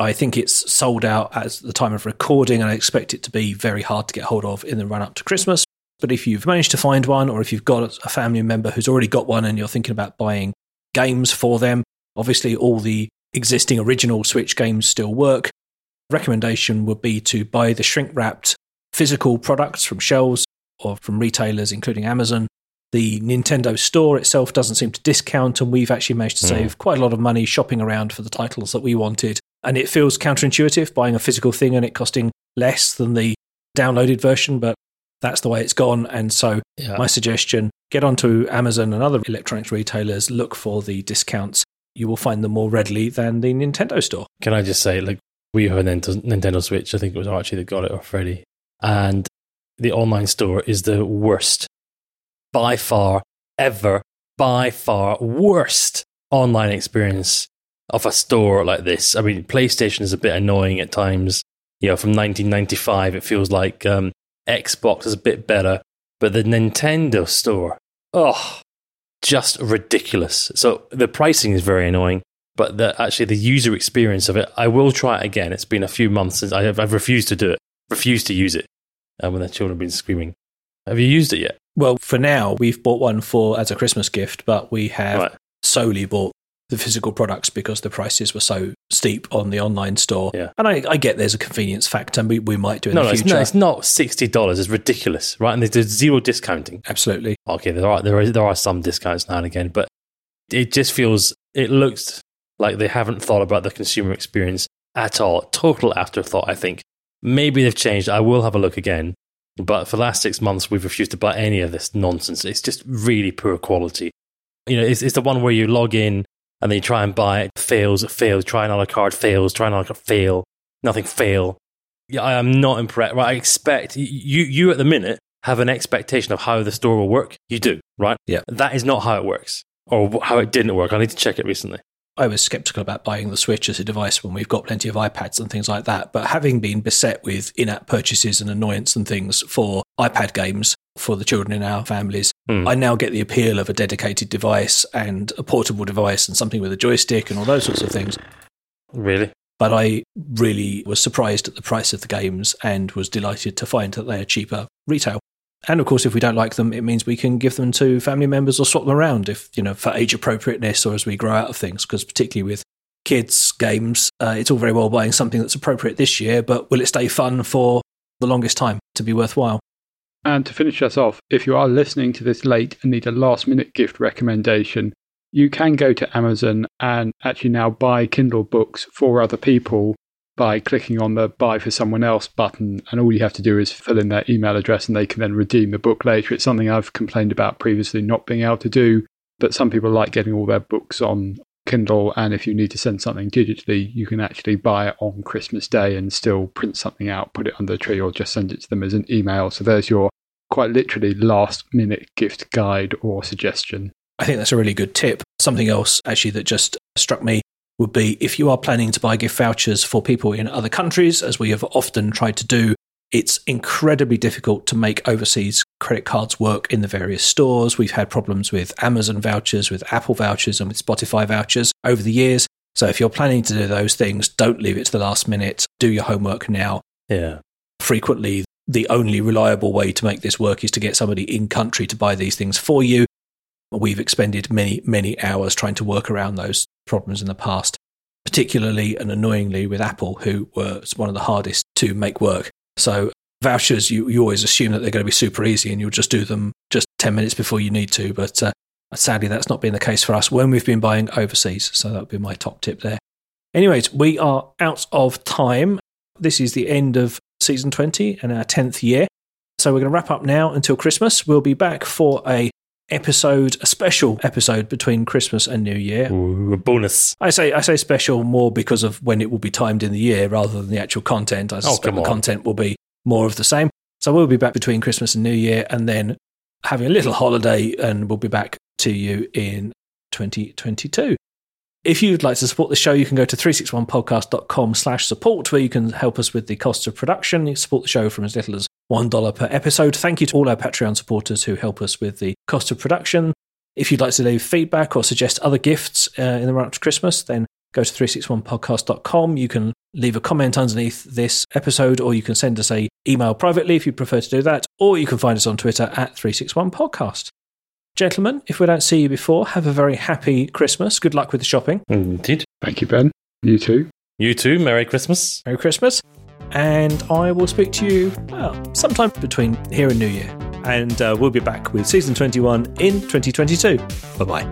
I think it's sold out at the time of recording, and I expect it to be very hard to get hold of in the run up to Christmas. But if you've managed to find one, or if you've got a family member who's already got one and you're thinking about buying games for them, obviously all the existing original Switch games still work. Recommendation would be to buy the shrink wrapped physical products from shelves or from retailers, including Amazon. The Nintendo store itself doesn't seem to discount, and we've actually managed to Mm. save quite a lot of money shopping around for the titles that we wanted. And it feels counterintuitive buying a physical thing and it costing less than the downloaded version, but that's the way it's gone. And so, Yeah. my suggestion get onto Amazon and other electronics retailers, look for the discounts. You will find them more readily than the Nintendo store. Can I just say, like, we have a Nintendo, Nintendo Switch. I think it was Archie that got it, or Freddie. And the online store is the worst, by far, ever, by far, worst online experience of a store like this. I mean, PlayStation is a bit annoying at times. You know, from 1995, it feels like um, Xbox is a bit better. But the Nintendo store, oh, just ridiculous. So the pricing is very annoying but the, actually the user experience of it, I will try it again. It's been a few months since I have, I've refused to do it, refused to use it uh, when the children have been screaming. Have you used it yet? Well, for now, we've bought one for as a Christmas gift, but we have Right. solely bought the physical products because the prices were so steep on the online store. Yeah. And I, I get there's a convenience factor, and we, we might do in No, the no, it's, future. no, it's not sixty dollars. It's ridiculous, right? And there's, there's zero discounting. Absolutely. Okay, there are there are there are some discounts now and again, but it just feels it looks like they haven't thought about the consumer experience at all. Total afterthought, I think. Maybe they've changed. I will have a look again. But for the last six months, we've refused to buy any of this nonsense. It's just really poor quality. You know, it's, it's the one where you log in and then you try and buy it, fails, it fails, try another card, fails, try another card, fail, nothing fail. Yeah, I am not impressed. Right, I expect you, you at the minute have an expectation of how the store will work. You do, right? Yeah. That is not how it works or how it didn't work. I need to check it recently. I was skeptical about buying the Switch as a device when we've got plenty of iPads and things like that. But having been beset with in app purchases and annoyance and things for iPad games for the children in our families, Hmm. I now get the appeal of a dedicated device and a portable device and something with a joystick and all those sorts of things. Really? But I really was surprised at the price of the games and was delighted to find that they are cheaper retail. And of course, if we don't like them, it means we can give them to family members or swap them around if, you know, for age appropriateness or as we grow out of things. Because particularly with kids' games, uh, it's all very well buying something that's appropriate this year, but will it stay fun for the longest time to be worthwhile? And to finish us off, if you are listening to this late and need a last minute gift recommendation, you can go to Amazon and actually now buy Kindle books for other people by clicking on the buy for someone else button. And all you have to do is fill in their email address and they can then redeem the book later. It's something I've complained about previously not being able to do, but some people like getting all their books on Kindle. And if you need to send something digitally, you can actually buy it on Christmas Day and still print something out, put it under the tree, or just send it to them as an email. So there's your quite literally last minute gift guide or suggestion. I think that's a really good tip. Something else, actually, that just struck me would be if you are planning to buy gift vouchers for people in other countries, as we have often tried to do, it's incredibly difficult to make overseas credit cards work in the various stores. We've had problems with Amazon vouchers, with Apple vouchers, and with Spotify vouchers over the years. So if you're planning to do those things, don't leave it to the last minute. Do your homework now. Yeah. Frequently, the only reliable way to make this work is to get somebody in country to buy these things for you. We've expended many, many hours trying to work around those problems in the past, particularly and annoyingly with Apple, who were one of the hardest to make work. So, vouchers, you, you always assume that they're going to be super easy and you'll just do them just 10 minutes before you need to. But uh, sadly, that's not been the case for us when we've been buying overseas. So, that would be my top tip there. Anyways, we are out of time. This is the end of season 20 and our 10th year. So we're going to wrap up now until Christmas. We'll be back for a episode, a special episode between Christmas and New Year. Ooh, a bonus. I say I say special more because of when it will be timed in the year rather than the actual content. I oh, suspect come the content will be more of the same. So we'll be back between Christmas and New Year and then having a little holiday and we'll be back to you in 2022. If you'd like to support the show, you can go to 361podcast.com slash support where you can help us with the costs of production. You support the show from as little as $1 per episode. Thank you to all our Patreon supporters who help us with the cost of production. If you'd like to leave feedback or suggest other gifts uh, in the run up to Christmas, then go to 361podcast.com. You can leave a comment underneath this episode or you can send us a email privately if you prefer to do that, or you can find us on Twitter at 361podcast. Gentlemen, if we don't see you before, have a very happy Christmas. Good luck with the shopping. Indeed. Thank you, Ben. You too. You too. Merry Christmas. Merry Christmas. And I will speak to you, well, sometime between here and New Year. and uh, we'll be back with season 21 in 2022. Bye bye.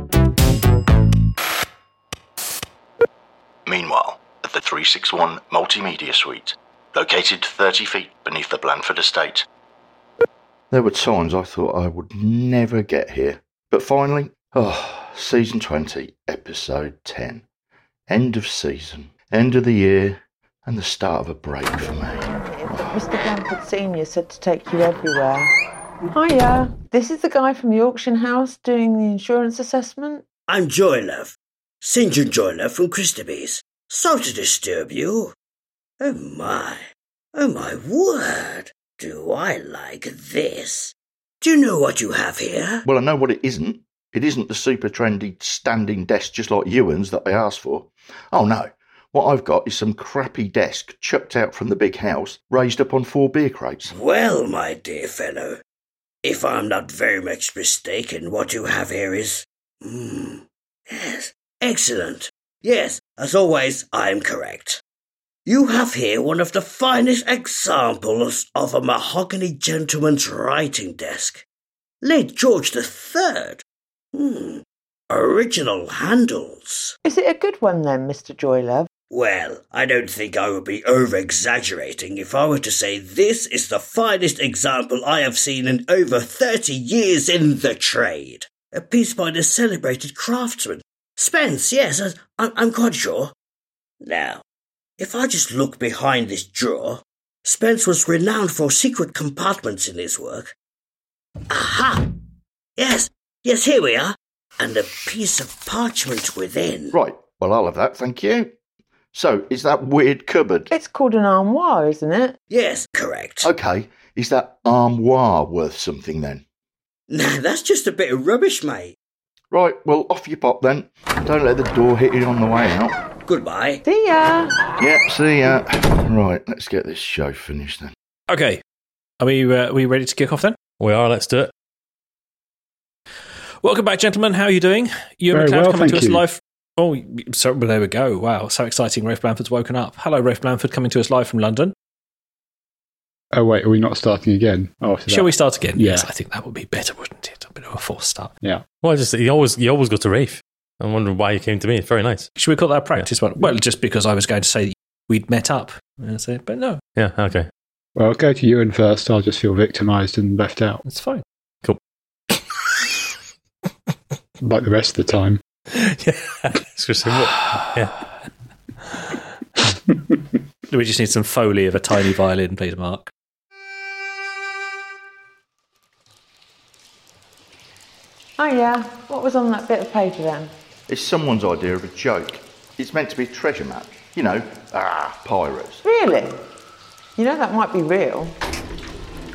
Meanwhile, at the 361 Multimedia Suite, located 30 feet beneath the Blandford estate. There were times I thought I would never get here. But finally, oh, season 20, episode 10. End of season, end of the year, and the start of a break for me. Mr. Blandford Senior said to take you everywhere. Hiya, this is the guy from the auction house doing the insurance assessment. I'm Joylove, St. John Joylove from Christaby's. Sorry to disturb you. Oh my, oh my word, do I like this. Do you know what you have here? Well, I know what it isn't. It isn't the super trendy standing desk just like Ewan's that I asked for. Oh no, what I've got is some crappy desk chucked out from the big house, raised up on four beer crates. Well, my dear fellow, if I'm not very much mistaken, what you have here is. Hmm. Yes, excellent. Yes, as always, I'm correct. You have here one of the finest examples of a mahogany gentleman's writing desk. Late George the Third. Hmm. Original handles. Is it a good one then, Mr. Joylove? Well, I don't think I would be over exaggerating if I were to say this is the finest example I have seen in over 30 years in the trade. A piece by the celebrated craftsman. Spence, yes, I, I'm quite sure. Now, if I just look behind this drawer, Spence was renowned for secret compartments in his work. Aha! Yes, yes, here we are. And a piece of parchment within. Right, well, I'll have that, thank you. So, is that weird cupboard? It's called an armoire, isn't it? Yes, correct. Okay, is that armoire worth something then? Nah, that's just a bit of rubbish, mate. Right, well, off you pop then. Don't let the door hit you on the way out. Goodbye. See ya. Yep, see ya. Right, let's get this show finished then. Okay, are we, uh, are we ready to kick off then? We are, let's do it. Welcome back, gentlemen. How are you doing? You Very and MacLeod well, coming to us you. live. Oh, so well, there we go. Wow, so exciting. Rafe Blandford's woken up. Hello, Rafe Blandford, coming to us live from London. Oh, wait, are we not starting again? Oh, after Shall that? we start again? Yeah. Yes, I think that would be better, wouldn't it? A bit of a false start. Yeah. Well, I just you always you always go to Rafe. I'm wondering why you came to me. It's very nice. Should we call that a practice one? Well, just because I was going to say that we'd met up. And I said, but no, Yeah, okay. Well, I'll go to Ewan first. I'll just feel victimised and left out, it's fine. Cool. like the rest of the time. yeah. It's just- yeah. We just need some foley of a tiny violin, please, Mark. Oh, yeah. What was on that bit of paper then? It's someone's idea of a joke. It's meant to be a treasure map. You know, ah, pirates. Really? You know that might be real.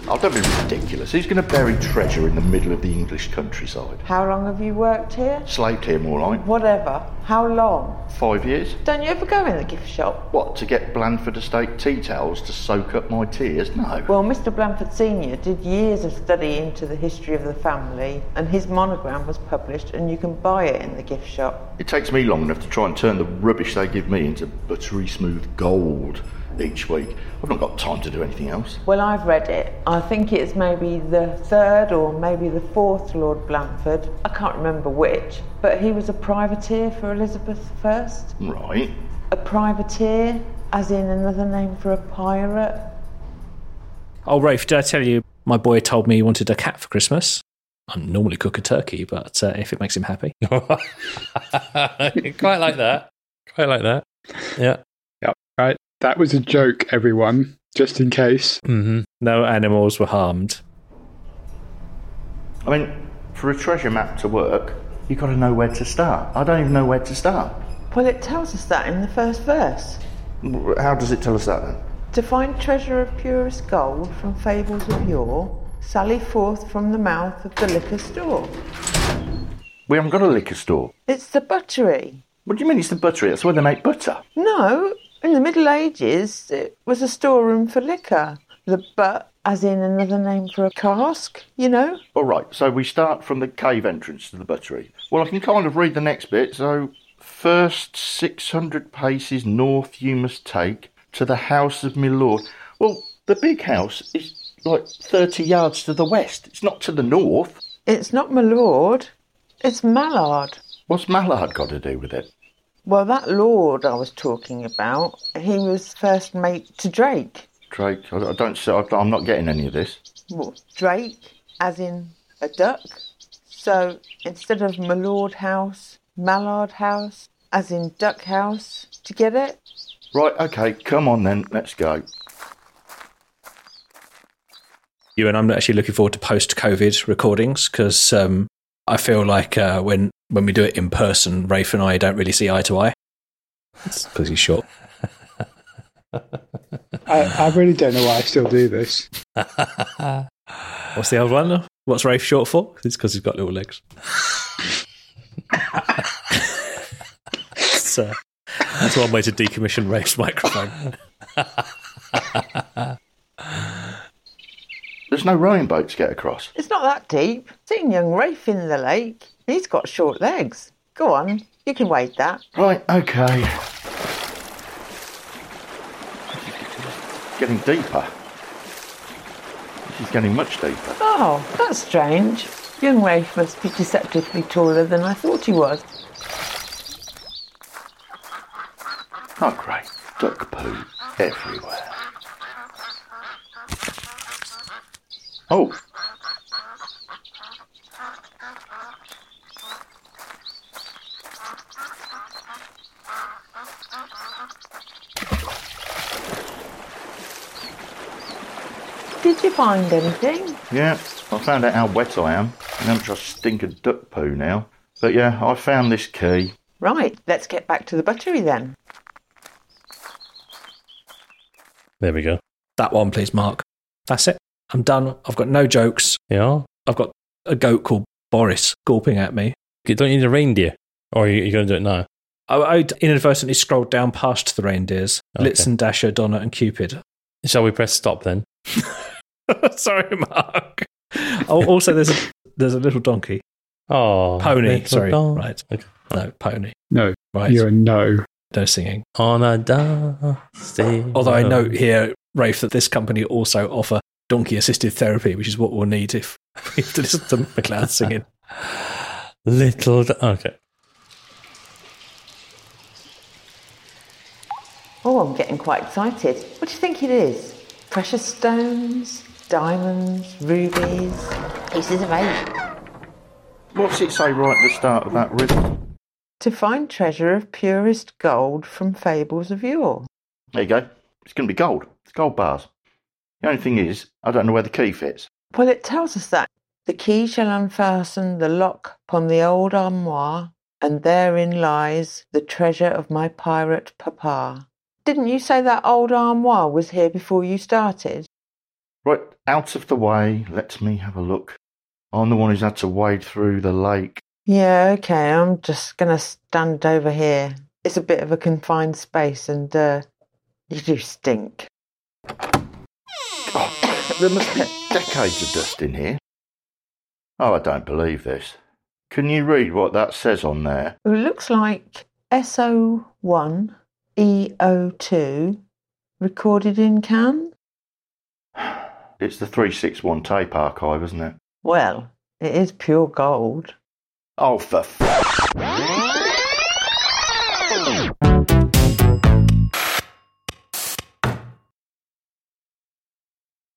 Oh, don't be ridiculous. Who's going to bury treasure in the middle of the English countryside? How long have you worked here? Slaved here more like. Whatever. How long? Five years. Don't you ever go in the gift shop? What, to get Blandford Estate tea towels to soak up my tears? No. Well, Mr. Blandford Senior did years of study into the history of the family, and his monogram was published, and you can buy it in the gift shop. It takes me long enough to try and turn the rubbish they give me into buttery smooth gold each week. I've not got time to do anything else. Well, I've read it. I think it's maybe the third or maybe the fourth Lord Blandford. I can't remember which, but he was a privateer for Elizabeth I. Right. A privateer, as in another name for a pirate. Oh, Rafe, did I tell you my boy told me he wanted a cat for Christmas? I normally cook a turkey, but uh, if it makes him happy. Quite like that. Quite like that. Yeah. Yep. Right. That was a joke, everyone. Just in case. Mm-hmm. No animals were harmed. I mean, for a treasure map to work, you've got to know where to start. I don't even know where to start. Well, it tells us that in the first verse. How does it tell us that then? To find treasure of purest gold from fables of yore, sally forth from the mouth of the liquor store. We haven't got a liquor store. It's the buttery. What do you mean it's the buttery? That's where they make butter. No, in the Middle Ages, it was a storeroom for liquor. The butt, as in another name for a cask, you know? All right, so we start from the cave entrance to the buttery. Well, I can kind of read the next bit. So, first 600 paces north you must take to the house of my lord. Well, the big house is like 30 yards to the west. It's not to the north. It's not my lord, it's Mallard. What's Mallard got to do with it? Well, that lord I was talking about, he was first mate to Drake. Drake, I I don't see, I- I'm not getting any of this. What, Drake, as in a duck? So instead of my lord house, Mallard house, as in duck house. Do you get it? Right, okay, come on then, let's go. You and I'm actually looking forward to post-COVID recordings because um, I feel like uh, when when we do it in person, Rafe and I don't really see eye to eye. It's because he's short. I, I really don't know why I still do this. What's the old one? What's Rafe short for? It's because he's got little legs. so, that's one way to decommission Rafe's microphone. There's no rowing boat to get across. It's not that deep. Seen young Rafe in the lake. He's got short legs. Go on, you can wade that. Right, okay. Getting deeper. This is getting much deeper. Oh, that's strange. Young Rafe must be deceptively taller than I thought he was. Oh, great. Duck poo everywhere. Oh, Did you find anything? yeah, I found out how wet I am. And how much I stink of duck poo now. But yeah, I found this key. Right, let's get back to the buttery then. There we go. That one, please, Mark. That's it. I'm done. I've got no jokes. Yeah. I've got a goat called Boris gulping at me. You Don't need a reindeer? Or are you, you going to do it now? I, I inadvertently scrolled down past the reindeers Okay. Blitzen, Dasher, Donna, and Cupid. Shall we press stop then? Sorry, Mark. Oh, also, there's a there's a little donkey, Oh, pony. Sorry, dog. right? Okay. No, pony. No, Right, you're a no. no singing. On a dusty Although I note here, Rafe, that this company also offer donkey assisted therapy, which is what we'll need if we have to listen to MacLeod singing. Little. Do- okay. Oh, I'm getting quite excited. What do you think it is? Precious stones, diamonds, rubies, pieces of eight. What's it say right at the start of that riddle? To find treasure of purest gold from fables of yore. There you go. It's going to be gold. It's gold bars. The only thing is, I don't know where the key fits. Well, it tells us that the key shall unfasten the lock upon the old armoire, and therein lies the treasure of my pirate papa. Didn't you say that old armoire was here before you started? Right, out of the way. Let me have a look. I'm the one who's had to wade through the lake. Yeah, okay, I'm just gonna stand over here. It's a bit of a confined space, and uh, you do stink. There must be decades of dust in here. Oh, I don't believe this. Can you read what that says on there? It looks like SO1 EO2 recorded in Cannes. It's the 361 tape archive, isn't it? Well, it is pure gold. Oh, for f-